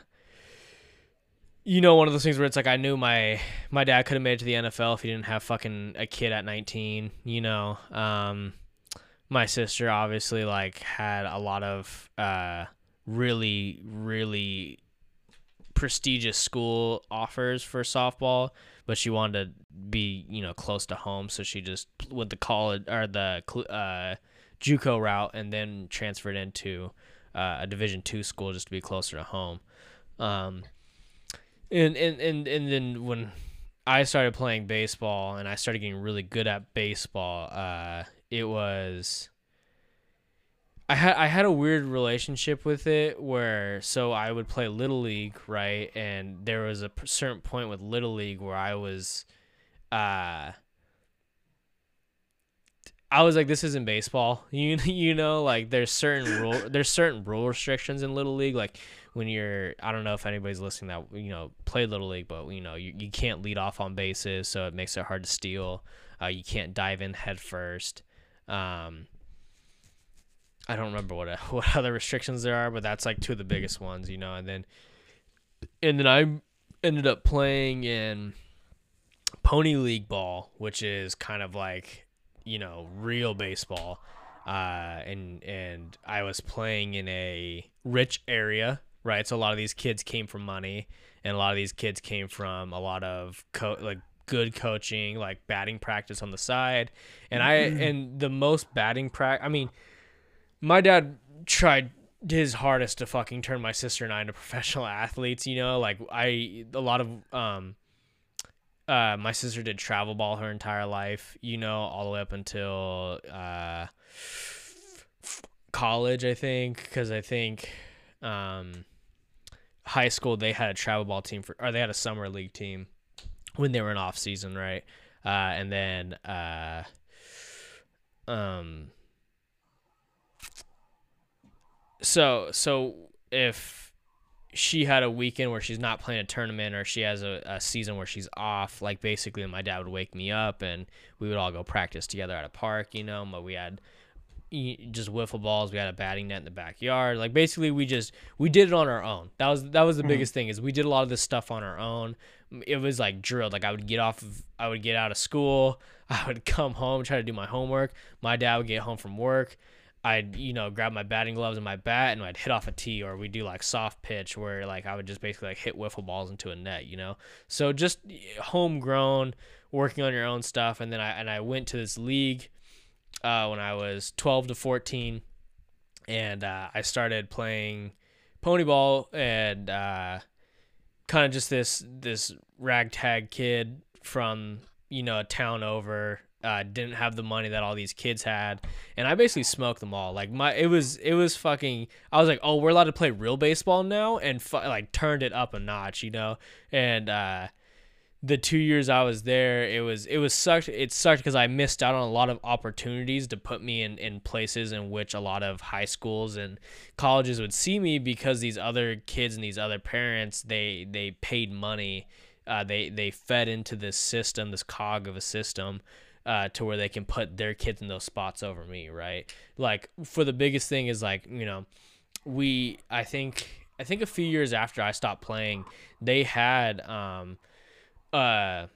you know one of those things where it's like I knew my my dad could have made it to the NFL if he didn't have fucking a kid at 19, you know. Um my sister obviously like had a lot of uh really really prestigious school offers for softball, but she wanted to be, you know, close to home, so she just went the college or the uh JUCO route and then transferred into uh, a Division 2 school just to be closer to home. Um and and and and then when I started playing baseball and I started getting really good at baseball, uh, it was I had I had a weird relationship with it where so I would play little league right, and there was a certain point with little league where I was, uh, I was like, this isn't baseball. You you know like there's certain rule there's certain rule restrictions in little league like when you're I don't know if anybody's listening that you know play little league, but you know you, you can't lead off on bases, so it makes it hard to steal. Uh, you can't dive in head first. Um, I don't remember what what other restrictions there are, but that's like two of the biggest ones, you know. And then and then I ended up playing in pony league ball, which is kind of like you know real baseball. Uh, and and I was playing in a rich area right? So a lot of these kids came from money, and a lot of these kids came from a lot of co- like good coaching, like batting practice on the side, and I mm-hmm. and the most batting practice. I mean, my dad tried his hardest to fucking turn my sister and I into professional athletes. You know, like I a lot of um. Uh, my sister did travel ball her entire life, you know, all the way up until uh, college, I think, because I think um, high school they had a travel ball team for or they had a summer league team when they were in off season, right? Uh, and then uh, um so so if she had a weekend where she's not playing a tournament or she has a, a season where she's off, like basically my dad would wake me up and we would all go practice together at a park, you know, but we had just wiffle balls. We had a batting net in the backyard. Like basically, we just we did it on our own. That was that was the mm-hmm. biggest thing is we did a lot of this stuff on our own. It was like drilled. Like I would get off of, I would get out of school. I would come home, try to do my homework. My dad would get home from work. I'd you know grab my batting gloves and my bat and I'd hit off a tee or we do like soft pitch where like I would just basically like hit wiffle balls into a net, you know. So just homegrown, working on your own stuff, and then I and I went to this league uh, when I was 12 to 14, and uh, I started playing pony ball and uh, kind of just this this ragtag kid from you know a town over uh, didn't have the money that all these kids had, and I basically smoked them all. Like my, it was, it was fucking. I was like, oh, we're allowed to play real baseball now, and fu- like turned it up a notch, you know. And uh, the two years I was there, it was, it was sucked. It sucked because I missed out on a lot of opportunities to put me in in places in which a lot of high schools and colleges would see me because these other kids and these other parents, they they paid money. Uh, they they fed into this system, this cog of a system, uh, to where they can put their kids in those spots over me, right? Like for the biggest thing is like you know, we I think I think a few years after I stopped playing, they had um, uh,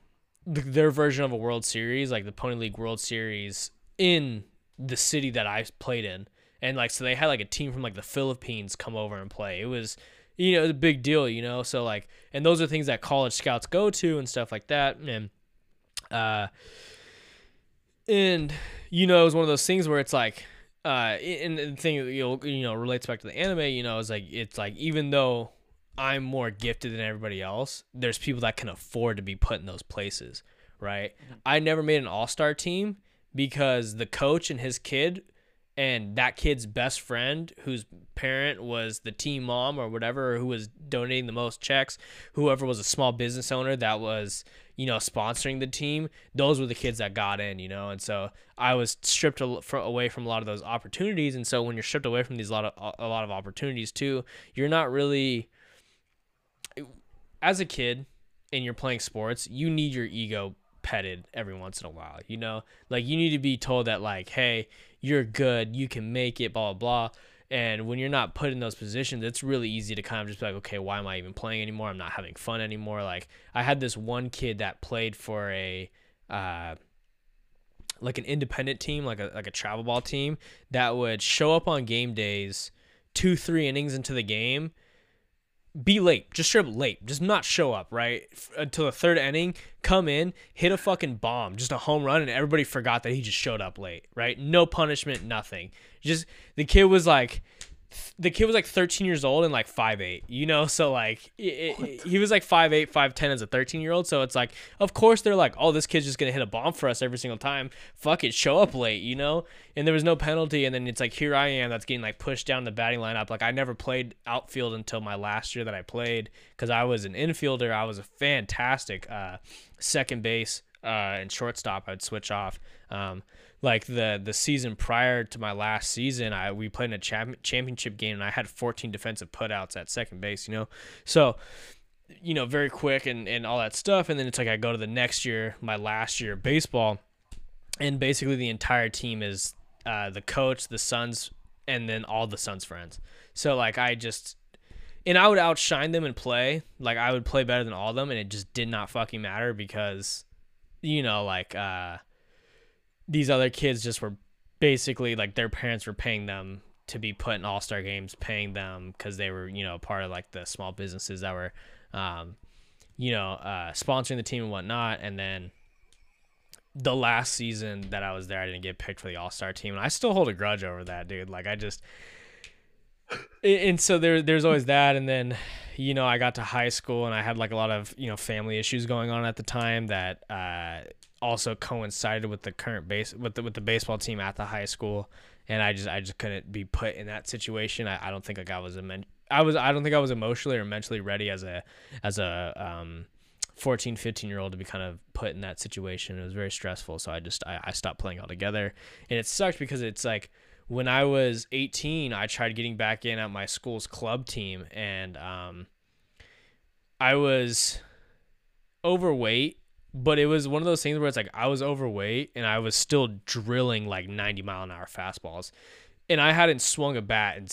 their version of a World Series, like the Pony League World Series, in the city that I played in, and like so they had like a team from like the Philippines come over and play. It was you know it was a big deal, you know. So like, and those are things that college scouts go to and stuff like that, and uh and you know, it was one of those things where it's like, uh, and the thing you know, you know relates back to the anime. You know, is like it's like even though I'm more gifted than everybody else, there's people that can afford to be put in those places, right? Mm-hmm. I never made an all star team because the coach and his kid and that kid's best friend whose parent was the team mom or whatever who was donating the most checks whoever was a small business owner that was you know, sponsoring the team, those were the kids that got in, you know, and so I was stripped away from a lot of those opportunities, and so when you're stripped away from these lot of a lot of opportunities too, you're not really as a kid and you're playing sports, you need your ego petted every once in a while, you know, like you need to be told that like, hey, you're good, you can make it, blah blah. blah and when you're not put in those positions, it's really easy to kind of just be like, okay, why am I even playing anymore? I'm not having fun anymore. Like I had this one kid that played for a uh, like an independent team, like a like a travel ball team that would show up on game days, two three innings into the game, be late, just straight up late, just not show up right F- until the third inning, come in, hit a fucking bomb, just a home run, and everybody forgot that he just showed up late, right? No punishment, nothing. Just the kid was like, the kid was like 13 years old and like 5'8 you know? So like it, he was like 5'8 5'10 as a 13 year old so it's like of course they're like oh this kid's just gonna hit a bomb for us every single time. Fuck it show up late you know? And there was no penalty. And then it's like here i am that's getting like pushed down the batting lineup. Like i never played outfield until my last year that i played because i was an infielder. I was a fantastic uh, second base uh, and shortstop. I'd switch off. Um, like the the season prior to my last season, I we played in a champ, championship game and I had 14 defensive putouts at second base, you know. So, you know, very quick and and all that stuff and then it's like I go to the next year, my last year of baseball, and basically the entire team is uh, the coach, the sons and then all the sons friends. So like I just and I would outshine them and play. Like I would play better than all of them and it just did not fucking matter because you know, like uh these other kids just were basically like their parents were paying them to be put in all star games, paying them because they were you know part of like the small businesses that were, um, you know, uh, sponsoring the team and whatnot. And then the last season that I was there, I didn't get picked for the all star team, and I still hold a grudge over that, dude. Like I just. And so there, there's always that, and then, you know, I got to high school and I had like a lot of you know family issues going on at the time that uh, also coincided with the current base with the with the baseball team at the high school, and I just I just couldn't be put in that situation. I, I don't think like I was a I was I don't think I was emotionally or mentally ready as a as a um 14 15 year old to be kind of put in that situation. It was very stressful. So i just i, I stopped playing altogether. And it sucked because it's like when I was 18, I tried getting back in at my school's club team, and um, I was overweight, but it was one of those things where it's like I was overweight and I was still drilling like 90 mile an hour fastballs, and I hadn't swung a bat in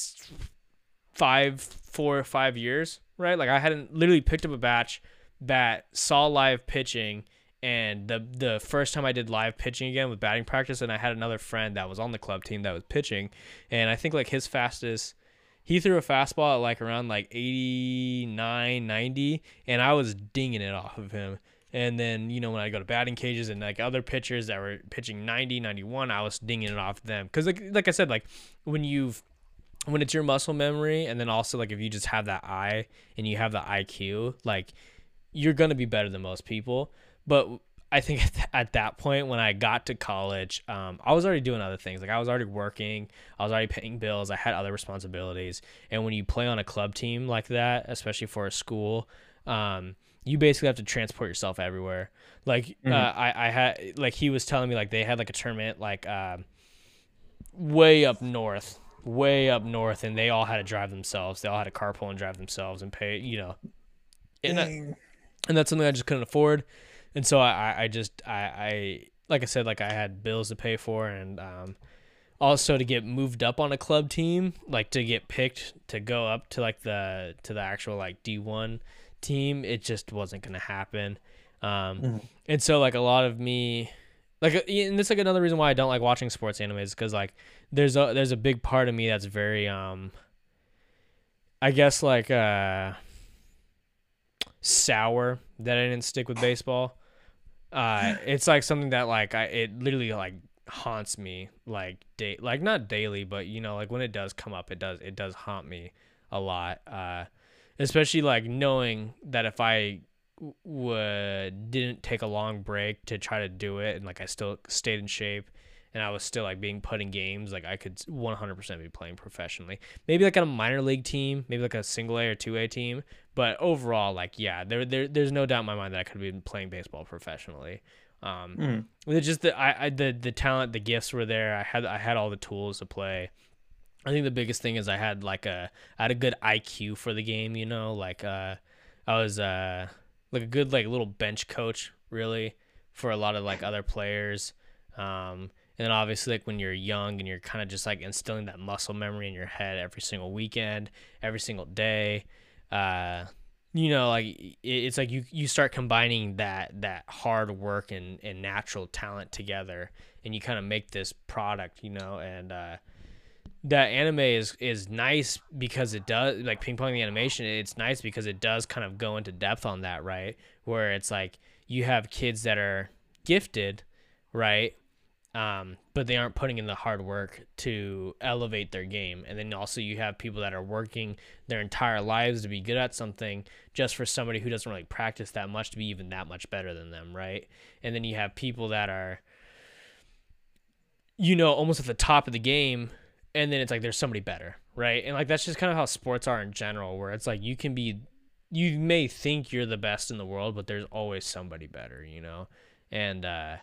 five, four or five years, right? Like I hadn't literally picked up a batch bat, saw live pitching and the the first time I did live pitching again with batting practice, and I had another friend that was on the club team that was pitching, and I think like his fastest, he threw a fastball at like around like 89, 90, and I was dinging it off of him. And then, you know, when I go to batting cages and like other pitchers that were pitching 90, 91, I was dinging it off them. Cause like, like I said, like when you've, when it's your muscle memory, and then also like if you just have that eye and you have the IQ, like you're going to be better than most people. But I think at that point when I got to college, um, I was already doing other things. Like I was already working, I was already paying bills, I had other responsibilities. And when you play on a club team like that, especially for a school, um, you basically have to transport yourself everywhere. Like mm-hmm. uh, I, I had, like he was telling me, like they had like a tournament like uh, way up north, way up north, and they all had to drive themselves. They all had to carpool and drive themselves and pay, you know. And, that, and that's something I just couldn't afford and so I, I just I, I like I said like I had bills to pay for and um, also to get moved up on a club team like to get picked to go up to like the to the actual like D1 team it just wasn't gonna happen um, mm-hmm. and so like a lot of me like uh, and that's like another reason why I don't like watching sports anime is because like there's a there's a big part of me that's very um I guess like uh sour that I didn't stick with baseball uh, it's like something that like I it literally like haunts me like day like not daily, but you know like when it does come up, it does it does haunt me a lot. Uh, especially like knowing that if I would didn't take a long break to try to do it and like I still stayed in shape and I was still like being put in games, like I could 100% be playing professionally. Maybe like on a minor league team, maybe like a single A or two A team, but overall, like yeah, there, there there's no doubt in my mind that I could have been playing baseball professionally. Um, mm. It's just that I, I the the talent, the gifts were there. I had I had all the tools to play. I think the biggest thing is I had like a I had a good IQ for the game. You know, like uh, I was uh like a good like little bench coach really for a lot of like other players. Um, and then obviously, like when you're young and you're kind of just like instilling that muscle memory in your head every single weekend, every single day, uh, you know, like it's like you you start combining that that hard work and and natural talent together, and you kind of make this product, you know, and uh, that anime is is nice because it does like ping pong the animation. It's nice because it does kind of go into depth on that, right? Where it's like you have kids that are gifted, right? um, but they aren't putting in the hard work to elevate their game. And then also you have people that are working their entire lives to be good at something just for somebody who doesn't really practice that much to be even that much better than them, right? And then you have people that are, you know, almost at the top of the game, and then it's like there's somebody better, right? And like that's just kind of how sports are in general, where it's like you can be, you may think you're the best in the world, but there's always somebody better, you know? And, uh,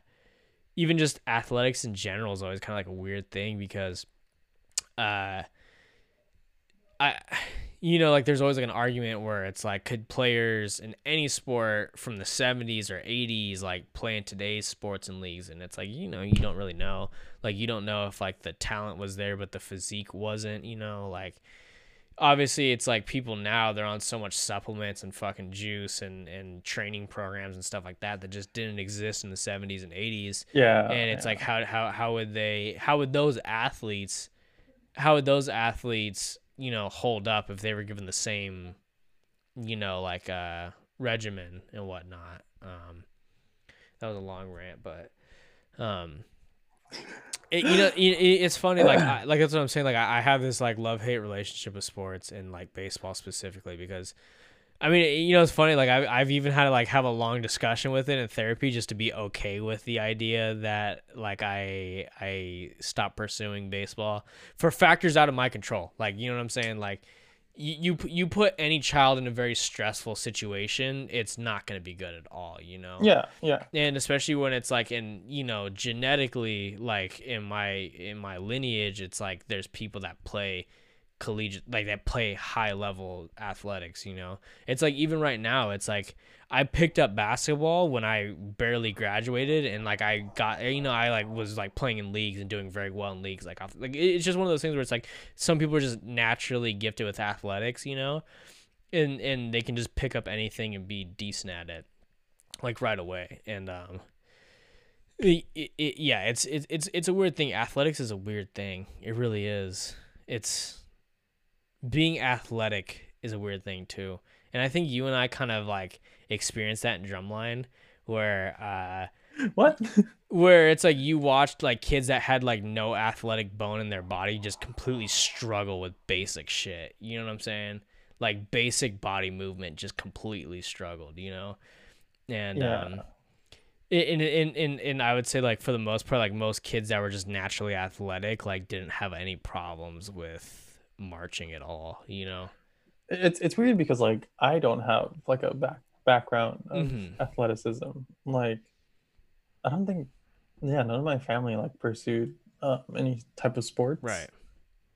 even just athletics in general is always kind of like a weird thing because uh I you know like there's always like an argument where it's like could players in any sport from the 70s or 80s like play in today's sports and leagues? And it's like you know you don't really know. Like you don't know if like the talent was there but the physique wasn't you know? Like obviously it's like people now they're on so much supplements and fucking juice and and training programs and stuff like that that just didn't exist in the 70s and 80s yeah and it's yeah. like how how how would they how would those athletes how would those athletes you know hold up if they were given the same you know like uh regimen and whatnot um that was a long rant but um it, you know, it, it's funny. Like, I, like that's what I'm saying. Like, I, I have this like love hate relationship with sports and like baseball specifically because, I mean, you know, it's funny. Like, I, I've even had to like have a long discussion with it in therapy just to be okay with the idea that like I I stop pursuing baseball for factors out of my control. Like, you know what I'm saying? Like, you you, you put any child in a very stressful situation, it's not going to be good at all, you know. Yeah, yeah. and especially when it's like in you know genetically like in my in my lineage it's like there's people that play collegiate like that play high level athletics you know? It's like even right now it's like i picked up basketball when i barely graduated and like i got you know i like was like playing in leagues and doing very well in leagues like like it's just one of those things where it's like some people are just naturally gifted with athletics you know? And and they can just pick up anything and be decent at it like right away. And um it, it, it- yeah it's it's it's it's a weird thing. Athletics is a weird thing. It really is. It's being athletic is a weird thing too and i think you and i kind of like experienced that in drumline where uh What? where it's like you watched like kids that had like no athletic bone in their body just completely struggle with basic shit. You know what I'm saying? Like basic body movement just completely struggled, you know? And Yeah. um in, in in in I would say like for the most part like most kids that were just naturally athletic like didn't have any problems with marching at all, you know? it's it's weird because like I don't have like a back background of Mhm. athleticism. Like I don't think yeah, none of my family like pursued um, any type of sports. Right.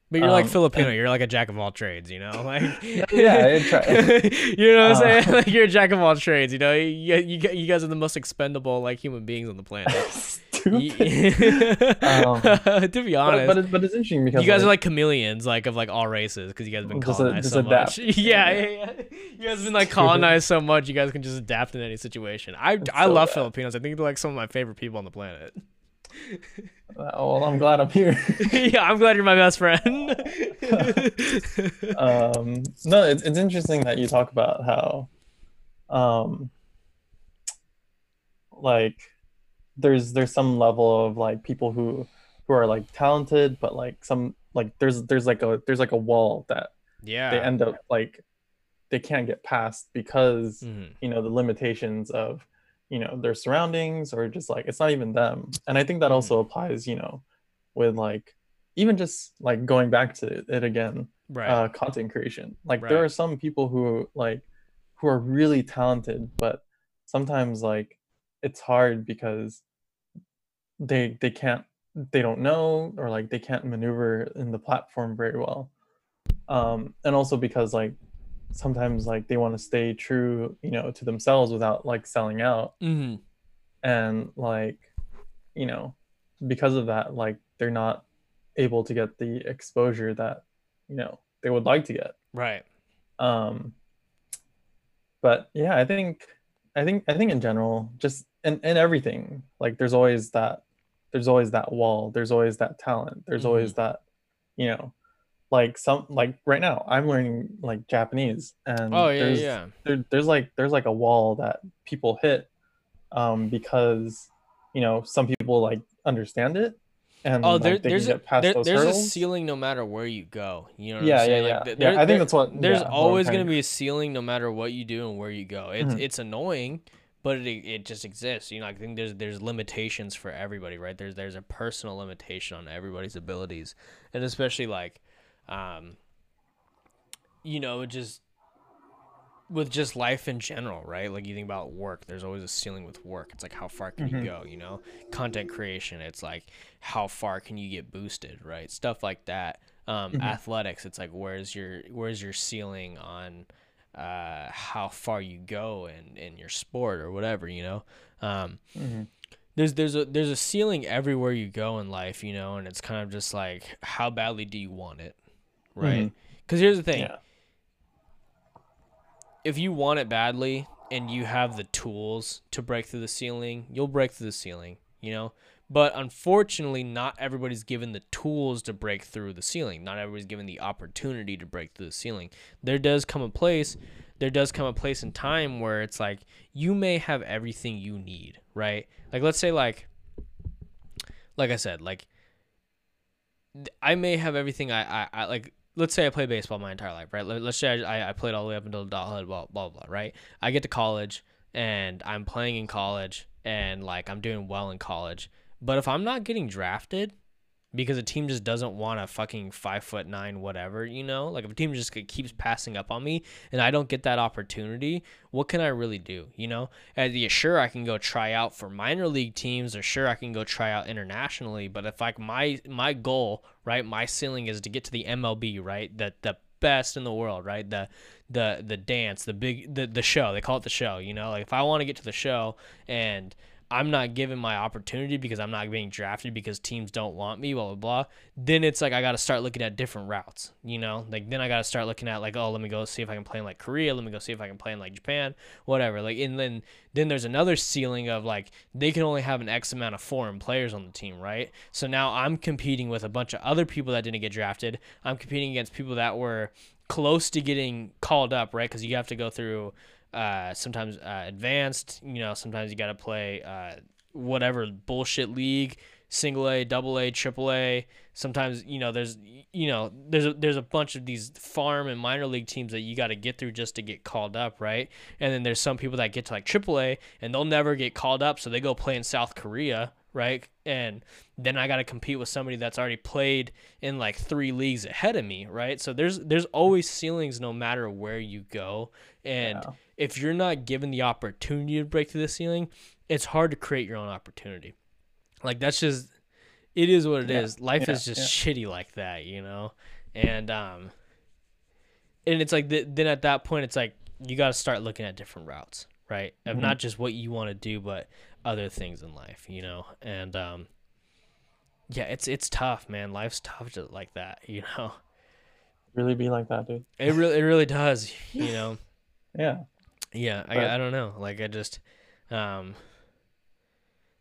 But you're like Um, Filipino. and- You're like a jack of all trades, you know. Like, yeah, you know what I'm Uh, saying? Like you're a jack of all trades. You know, you, you you guys are the most expendable like human beings on the planet. Um, to be honest, but, it, but it's interesting because you guys are like chameleons, like of like all races, because you guys have been colonized so adapt. much. Yeah, yeah, yeah. You guys have been like colonized so much, you guys can just adapt in any situation. I It's I so love bad. Filipinos. I think they're like some of my favorite people on the planet. oh, well, I'm glad I'm here. yeah, I'm glad you're my best friend. um no it's, it's interesting that you talk about how um like there's there's some level of like people who who are like talented but like some like there's there's like a there's like a wall that yeah. they end up like they can't get past because Mhm. you know the limitations of you know their surroundings or just like it's not even them and i think that Mhm. also applies you know with like even just like going back to it again Right. uh, content creation. Like Right. there are some people who like who are really talented, but sometimes like it's hard because they they can't they don't know or like they can't maneuver in the platform very well. Um, and also because like sometimes like they want to stay true, you know, to themselves without like selling out hmm and like you know because of that like they're not able to get the exposure that you know they would like to get Right. um but yeah i think i think i think in general just in, in everything like there's always that there's always that wall there's always that talent there's Mhm. always that you know like some like right now i'm learning like japanese and Oh yeah, there's, yeah. there, there's like there's like a wall that people hit um because you know some people like understand it and Oh, there, there's a past there, there's a ceiling no matter where you go. You know what yeah I'm yeah saying? yeah, Like, yeah there- i think that's what there's yeah, always trying gonna be a ceiling no matter what you do and where you go. It's Mhm. it's annoying, but it it just exists. You know, I think there's there's limitations for everybody, right? There's there's a personal limitation on everybody's abilities, and especially like, um, you know, just with just life in general, right? Like you think about work, there's always a ceiling with work. It's like how far can you Mhm. go, you know? Content creation, it's like how far can you get boosted, right? Stuff like that. Um, Mhm. athletics, it's like where's your where's your ceiling on uh, how far you go in, in your sport or whatever, you know? Um, Mhm. there's there's a there's a ceiling everywhere you go in life, you know, and it's kind of just like how badly do you want it, right? Because here's the thing: yeah if you want it badly and you have the tools to break through the ceiling, you'll break through the ceiling, you know? But unfortunately, not everybody's given the tools to break through the ceiling. Not everybody's given the opportunity to break through the ceiling. There does come a place, there does come a place in time where it's like you may have everything you need, right? Like let's say like like I said, like I may have everything I, I, I like let's say I play baseball my entire life, right? Let- Let's say I, I played all the way up until adulthood, blah, blah, blah, right? I get to college and I'm playing in college and like I'm doing well in college. But if I'm not getting drafted, because a team just doesn't want a fucking five foot nine whatever you know like if a team just keeps passing up on me and i don't get that opportunity what can i really do you know? And yeah sure i can go try out for minor league teams or sure i can go try out internationally but if like my my goal right my ceiling is to get to the mlb right that the best in the world right the the the dance the big the, the show they call it the show you know? Like if i want to get to the show and I'm not given my opportunity because I'm not being drafted because teams don't want me, blah blah blah. Then it's like I got to start looking at different routes, you know. Like then I got to start looking at like, oh, let me go see if I can play in like Korea. Let me go see if I can play in like Japan, whatever. Like and then then there's another ceiling of like they can only have an X amount of foreign players on the team, right? So now I'm competing with a bunch of other people that didn't get drafted. I'm competing against people that were close to getting called up, right? Because you have to go through uh, sometimes uh, advanced. You know, sometimes you got to play uh, whatever bullshit league, single A, double A, triple A. Sometimes you know there's you know there's a, there's a bunch of these farm and minor league teams that you got to get through just to get called up, right? And then there's some people that get to like triple A and they'll never get called up, so they go play in South Korea, right? And then I got to compete with somebody that's already played in like three leagues ahead of me, right? So there's there's always ceilings no matter where you go, and yeah if you're not given the opportunity to break through the ceiling, it's hard to create your own opportunity. Like that's just it is what it yeah. is. Life yeah, is just shitty like that, you know. And um and it's like the, then at that point it's like you got to start looking at different routes, right? Of mm-hmm. not just what you want to do but other things in life, you know. And um yeah, it's it's tough, man. Life's tough like that, you know. Really be like that, dude. It really it really does, you know. yeah. Yeah, I, I don't know. Like I just, um,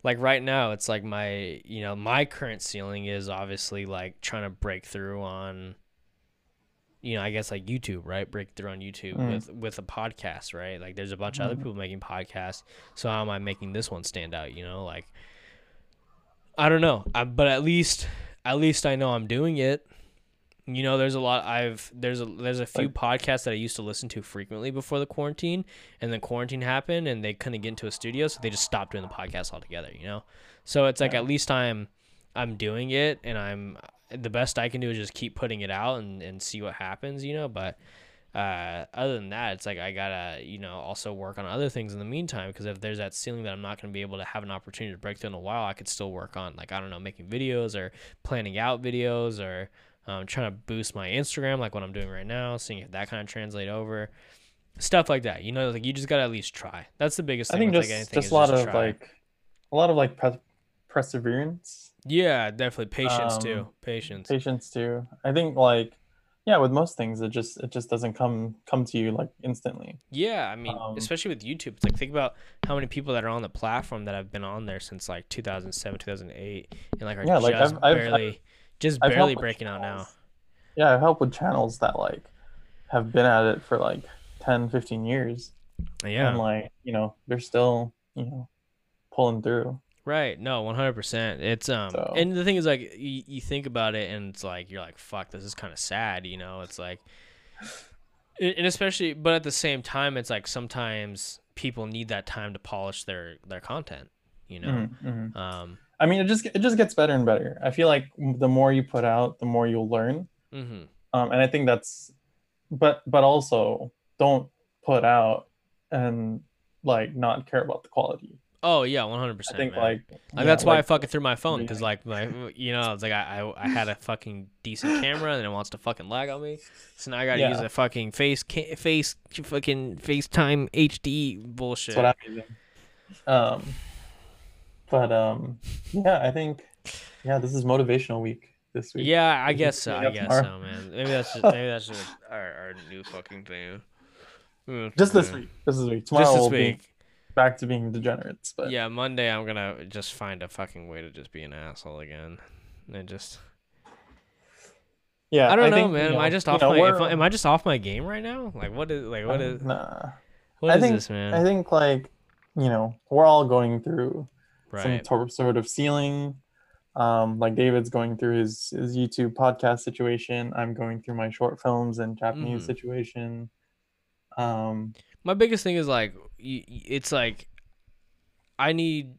like right now it's like my you know my current ceiling is obviously like trying to break through on you know i guess like youtube right Breakthrough on youtube mm. with with a podcast right like there's a bunch mm. of other mm. people making podcasts so how am i making this one stand out you know like i don't know I, but at least at least i know i'm doing it you know there's a lot i've there's a there's a few like, podcasts that i used to listen to frequently before the quarantine and then quarantine happened and they couldn't get into a studio so they just stopped doing the podcast altogether you know so it's like yeah. at least i'm i'm doing it and i'm the best i can do is just keep putting it out and, and see what happens you know but uh, other than that, it's like I gotta, you know, also work on other things in the meantime. Because if there's that ceiling that I'm not gonna be able to have an opportunity to break through in a while, I could still work on, like I don't know, making videos or planning out videos or um, trying to boost my Instagram, like what I'm doing right now, seeing if that kind of translate over, stuff like that. You know, like you just gotta at least try. That's the biggest thing. I think just like just a lot just of try. like a lot of like perseverance. Yeah, definitely patience um, too. Patience. Patience too. I think like yeah, with most things, it just it just doesn't come come to you like instantly. Yeah, I mean, um, especially with YouTube, it's like think about how many people that are on the platform that have been on there since like 2007, 2008, and like are yeah, just like I've, barely. I've, just I've barely breaking out now. Yeah, I've helped with channels that like have been at it for like 10, 15 years. Yeah. And like, you know, they're still, you know, pulling through. Right. No, 100%. It's um so. and the thing is like you, you think about it and it's like you're like fuck, this is kind of sad, you know? It's like and especially but at the same time it's like sometimes people need that time to polish their their content, you know. Mm-hmm, mm-hmm. Um I mean, it just it just gets better and better. I feel like the more you put out, the more you'll learn. Mm-hmm. Um, and I think that's, but but also don't put out and like not care about the quality. Oh yeah, one hundred percent. I think man. like, that's why like, I fucking threw my phone because like my you know it's like I, I, I had a fucking decent camera and it wants to fucking lag on me, so now I gotta yeah. use a fucking face ca- face fucking FaceTime HD bullshit. That's what I'm Um, but um, yeah, I think yeah, this is motivational week this week. Yeah, I guess so. I guess so, man. Maybe that's just, maybe that's just our, our new fucking thing. Just this week. This is week. Tomorrow just this week. Back to being degenerates. But yeah, Monday I'm gonna just find a fucking way to just be an asshole again, and just. Yeah, I don't I know, think, man. You know, am I just off know, my? Am I just off my game right now? Like, what is like what is? Nah. What I is think, this, man? I think like, you know, we're all going through right. some sort of ceiling. Um, like David's going through his, his YouTube podcast situation. I'm going through my short films and Japanese mm. situation. Um, my biggest thing is like, it's like, I need,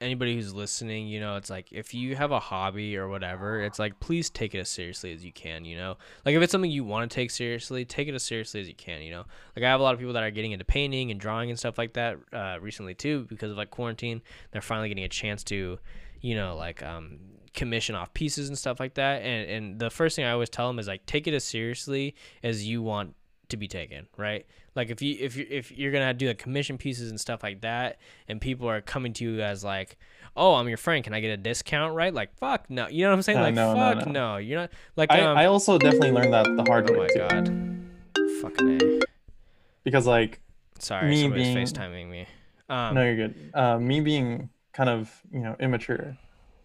anybody who's listening, you know, it's like if you have a hobby or whatever, it's like please take it as seriously as you can, you know. Like if it's something you want to take seriously, take it as seriously as you can, you know. Like I have a lot of people that are getting into painting and drawing and stuff like that uh, recently too because of like quarantine. They're finally getting a chance to, you know, like um, commission off pieces and stuff like that. And and the first thing I always tell them is like take it as seriously as you want to be taken, right? Like if you if you if you're gonna do the commission pieces and stuff like that, and people are coming to you as like, oh, I'm your friend, can I get a discount, right? Like fuck no, you know what I'm saying? Uh, like no, no, fuck no. no. you're not like I, um, I also definitely learned that the hard oh way my too. god, fucking a. Because like Sorry, Me somebody's being- FaceTiming me. Um, no, you're good. Uh, me being kind of you know immature,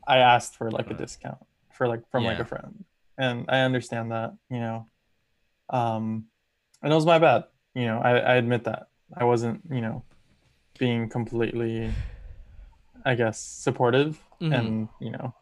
I asked for like a Uh, discount for like from like a friend, and I understand that you know, um, and it was my bad. You know, I, I admit that I wasn't you know being completely, I guess, supportive, Mhm. and you know,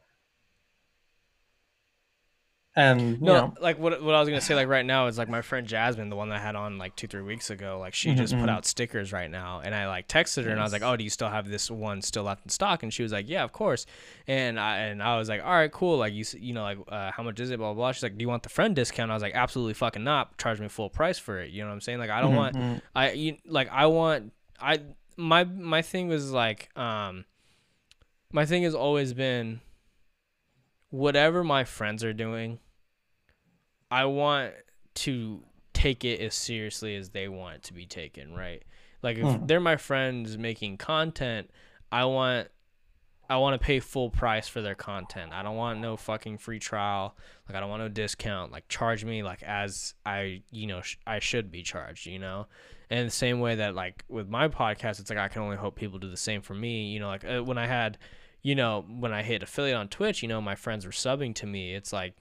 and you No, know, like what what I was gonna say, like right now is like my friend Jasmine, the one that I had on like two three weeks ago. Like she Mhm, just put mhm. out stickers right now, and I like texted her and I was like, "Oh, do you still have this one still left in stock?" And she was like, "Yeah, of course." And I and I was like, "All right, cool. Like you you know like uh, how much is it? Blah blah." blah. She's like, "Do you want the friend discount?" I was like, "Absolutely fucking not. Charge me full price for it." You know what I'm saying? Like I don't mhm, want mhm. I you, like I want I my my thing was like um my thing has always been whatever my friends are doing I want to take it as seriously as they want it to be taken, right? Like if Mhm. they're my friends making content, I want I want to pay full price for their content. I don't want no fucking free trial. Like I don't want no discount. Like charge me like as I, you know, sh- I should be charged, you know? And the same way that like with my podcast, it's like I can only hope people do the same for me, you know, like uh, when I had, you know, when I hit affiliate on Twitch, you know, my friends were subbing to me. It's like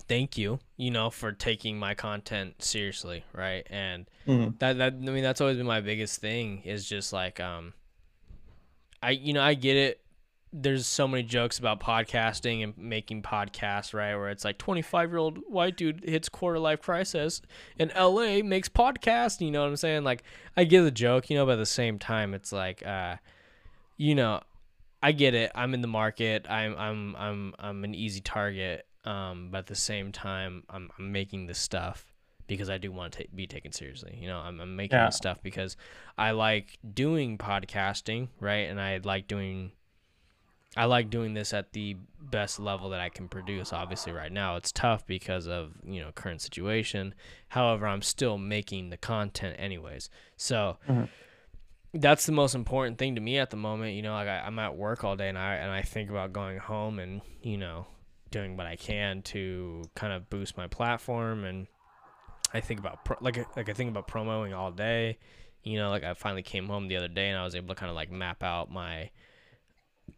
thank you, you know, for taking my content seriously, right? And Mhm. that that I mean that's always been my biggest thing is just like um I you know, I get it. There's so many jokes about podcasting and making podcasts, right? Where it's like 25 year old white dude hits quarter life crisis in LA makes podcast. You know what I'm saying? Like, I get the joke, you know, but at the same time, it's like, uh, you know, I get it. I'm in the market. I'm I'm I'm I'm an easy target. Um, but at the same time, I'm I'm making this stuff because I do want to ta- be taken seriously. You know, I'm I'm making Yeah. this stuff because I like doing podcasting, right? And I like doing I like doing this at the best level that I can produce. Obviously, right now it's tough because of you know current situation. However, I'm still making the content anyways. So Mhm. that's the most important thing to me at the moment. You know, like I, I'm at work all day and I and I think about going home and you know doing what I can to kind of boost my platform. And I think about pro- like like I think about promoting all day. You know, like I finally came home the other day and I was able to kind of like map out my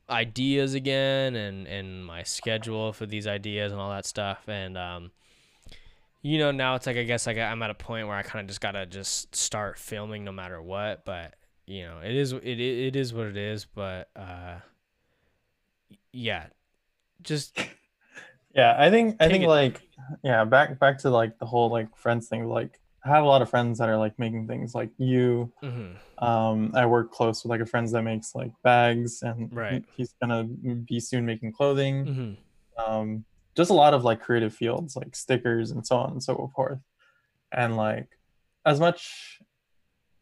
ideas again and and my schedule for these ideas and all that stuff. And um you know now it's like i guess like i'm at a point where i kind of just gotta just start filming no matter what. But you know it is it, it is what it is. But uh yeah just Yeah, I think I think it. like yeah, back back to like the whole like friends thing. Like I have a lot of friends that are like making things like you. mhm, Um, I work close with like a friend that makes like bags, and Right. he's gonna be soon making clothing. mhm, Um, just a lot of like creative fields, like stickers and so on and so forth. And like as much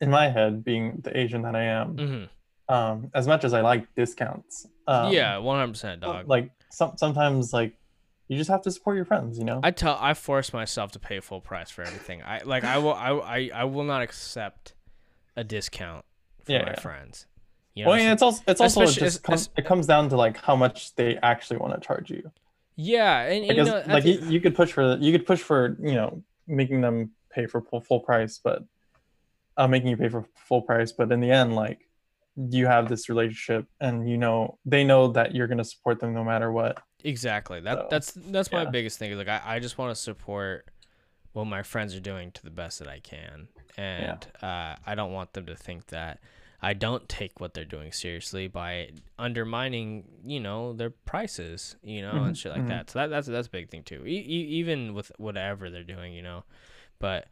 in my head, being the Asian that I am, mhm. um, as much as I like discounts, um, yeah 100% dog like some sometimes like you just have to support your friends, you know. I tell I force myself to pay full price for everything. I like I will I I, I will not accept a discount for Yeah, my yeah. friends. You know, well, yeah, it's also it's also just es- comes, it comes down to like how much they actually want to charge you. yeah, and, and you know, like you, you could push for you could push for you know making them pay for full, full price, but uh, making you pay for full price. But in the end, like you have this relationship, and you know they know that you're gonna support them no matter what. Exactly that so, that's that's my yeah. biggest thing. Is like I, I just want to support what my friends are doing to the best that I can, and uh, I don't want them to think that I don't take what they're doing seriously by undermining, you know, their prices, you know, and Mhm, shit like mhm. that. So that that's that's a big thing too. E- e- even with whatever they're doing, you know, but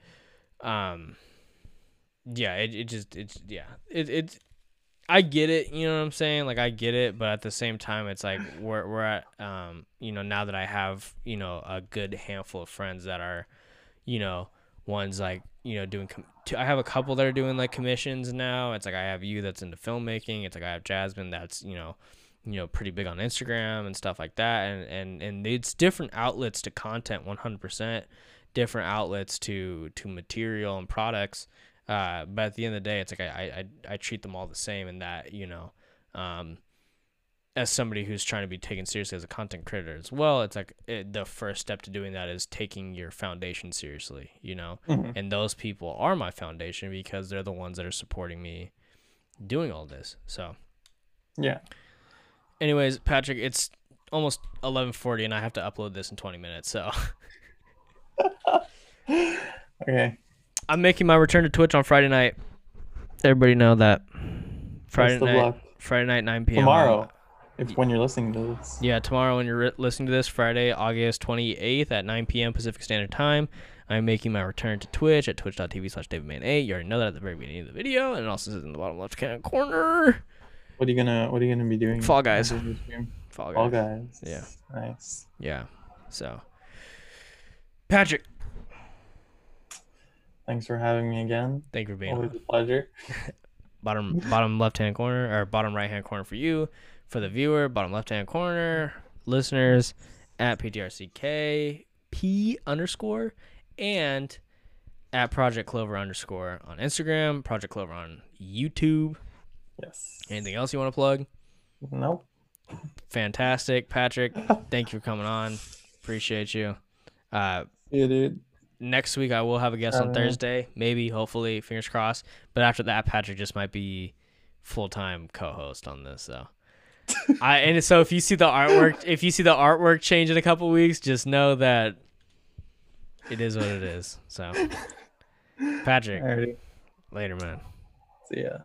um, yeah, it, it just it's yeah it it I get it, you know what I'm saying? Like I get it, but at the same time it's like we're we're at um, you know, now that I have, you know, a good handful of friends that are, you know, ones like, you know, doing com- I have a couple that are doing like commissions now. It's like I have you that's into filmmaking. It's like I have Jasmine that's, you know, you know, pretty big on Instagram and stuff like that and and and it's different outlets to content 100%, different outlets to to material and products uh, but at the end of the day, it's like I, I, I treat them all the same in that, you know, um, as somebody who's trying to be taken seriously as a content creator as well, it's like it, the first step to doing that is taking your foundation seriously, you know? Mm-hmm. And those people are my foundation because they're the ones that are supporting me doing all this. So, Yeah. anyways, Patrick, it's almost 11:40 and I have to upload this in 20 minutes. So, Okay. I'm making my return to Twitch on Friday night. Everybody know that. Friday night. luck. Friday night 9 p.m. Tomorrow, if when you're listening to this. Yeah, tomorrow when you're listening to this, Friday, August 28th at 9 p.m. Pacific Standard Time, I'm making my return to Twitch at twitch.tv slash DavidMan8. You already know that at the very beginning of the video, and it also says in the bottom left hand corner. What are you gonna What are you gonna be doing? Fall Guys. after the stream? Fall Fall Guys. guys. Yeah. Nice. Yeah. So, Patrick, Thanks for having me again. thank you for being Always on. a pleasure. Bottom bottom left hand corner or bottom right hand corner for you, for the viewer. Bottom left hand corner, listeners at PTRCK P underscore and at Project Clover underscore on Instagram, Project Clover on YouTube. Yes. Anything else you want to plug? Nope. Fantastic, Patrick. Thank you for coming on. Appreciate you. Uh, Yeah, dude. Next week I will have a guest on Uh, Thursday, maybe, hopefully, fingers crossed. But after that, Patrick just might be full time co-host on this. So, I and so if you see the artwork, if you see the artwork change in a couple weeks, just know that it is what it is. So, Patrick, Alrighty. later, man. See ya.